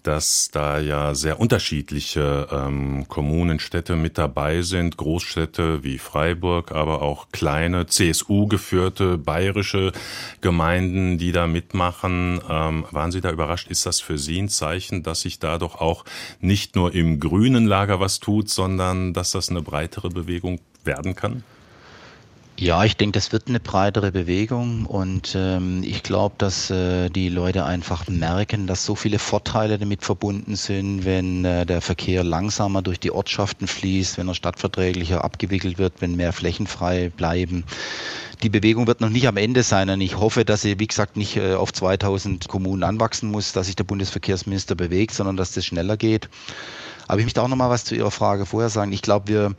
dass da ja sehr unterschiedliche ähm, Kommunen, Städte mit dabei sind. Großstädte wie Freiburg, aber auch kleine CSU-geführte bayerische Gemeinden, die da mitmachen. Ähm, waren Sie da überrascht? Ist das für Sie ein Zeichen, dass sich da doch auch nicht nur im grünen Lager was tut, sondern dass das eine breitere Bewegung werden kann? Ja, ich denke, das wird eine breitere Bewegung und ähm, ich glaube, dass äh, die Leute einfach merken, dass so viele Vorteile damit verbunden sind, wenn äh, der Verkehr langsamer durch die Ortschaften fließt, wenn er stadtverträglicher abgewickelt wird, wenn mehr Flächen frei bleiben. Die Bewegung wird noch nicht am Ende sein und ich hoffe, dass sie, wie gesagt, nicht äh, auf 2000 Kommunen anwachsen muss, dass sich der Bundesverkehrsminister bewegt, sondern dass das schneller geht. Aber ich möchte auch noch mal was zu Ihrer Frage vorher sagen. Ich glaube, wir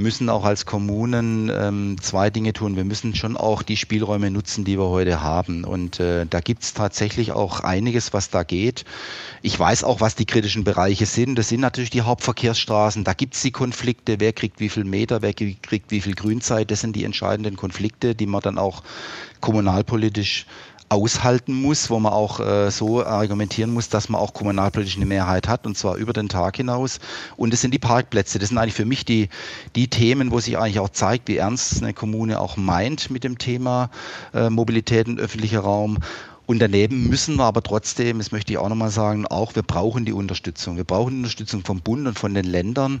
müssen auch als Kommunen ähm, zwei Dinge tun. Wir müssen schon auch die Spielräume nutzen, die wir heute haben. Und äh, da gibt es tatsächlich auch einiges, was da geht. Ich weiß auch, was die kritischen Bereiche sind. Das sind natürlich die Hauptverkehrsstraßen. Da gibt es die Konflikte. Wer kriegt wie viel Meter, wer kriegt wie viel Grünzeit. Das sind die entscheidenden Konflikte, die man dann auch kommunalpolitisch aushalten muss, wo man auch äh, so argumentieren muss, dass man auch kommunalpolitisch eine Mehrheit hat und zwar über den Tag hinaus. Und es sind die Parkplätze. Das sind eigentlich für mich die, die Themen, wo sich eigentlich auch zeigt, wie ernst eine Kommune auch meint mit dem Thema äh, Mobilität und öffentlicher Raum. Und daneben müssen wir aber trotzdem, das möchte ich auch nochmal sagen, auch wir brauchen die Unterstützung. Wir brauchen Unterstützung vom Bund und von den Ländern.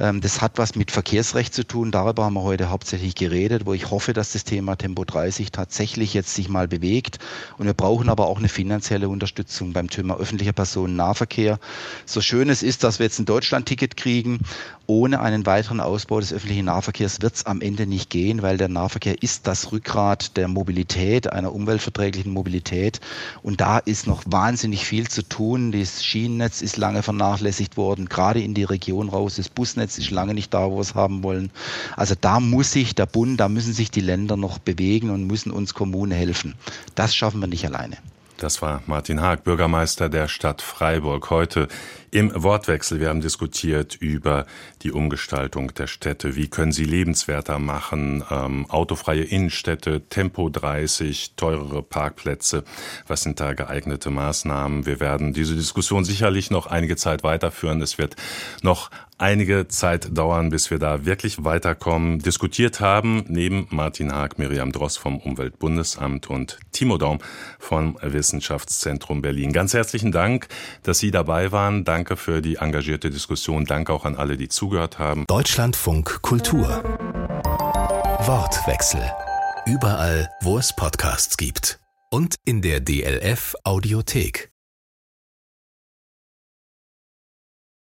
Ähm, das hat was mit Verkehrsrecht zu tun. Darüber haben wir heute hauptsächlich geredet, wo ich hoffe, dass das Thema Tempo 30 tatsächlich jetzt sich mal bewegt. Und wir brauchen aber auch eine finanzielle Unterstützung beim Thema öffentlicher Personennahverkehr. So schön es ist, dass wir jetzt ein Deutschland-Ticket kriegen, ohne einen weiteren Ausbau des öffentlichen Nahverkehrs wird es am Ende nicht gehen, weil der Nahverkehr ist das Rückgrat der Mobilität, einer umweltverträglichen Mobilität. Und da ist noch wahnsinnig viel zu tun. Das Schienennetz ist lange vernachlässigt worden, gerade in die Region raus. Das Busnetz ist lange nicht da, wo wir es haben wollen. Also da muss sich der Bund, da müssen sich die Länder noch bewegen und müssen uns Kommunen helfen. Das schaffen wir nicht alleine. Das war Martin Haag, Bürgermeister der Stadt Freiburg. Heute im Wortwechsel. Wir haben diskutiert über die Umgestaltung der Städte. Wie können sie lebenswerter machen? Ähm, autofreie Innenstädte, Tempo 30, teurere Parkplätze. Was sind da geeignete Maßnahmen? Wir werden diese Diskussion sicherlich noch einige Zeit weiterführen. Es wird noch einige Zeit dauern, bis wir da wirklich weiterkommen. Diskutiert haben neben Martin Haag, Miriam Dross vom Umweltbundesamt und Timo Daum vom Wissenschaftszentrum Berlin. Ganz herzlichen Dank, dass Sie dabei waren. Danke für die engagierte Diskussion. Danke auch an alle, die zugehört haben. Deutschlandfunk Kultur. Wortwechsel. Überall, wo es Podcasts gibt. Und in der DLF Audiothek.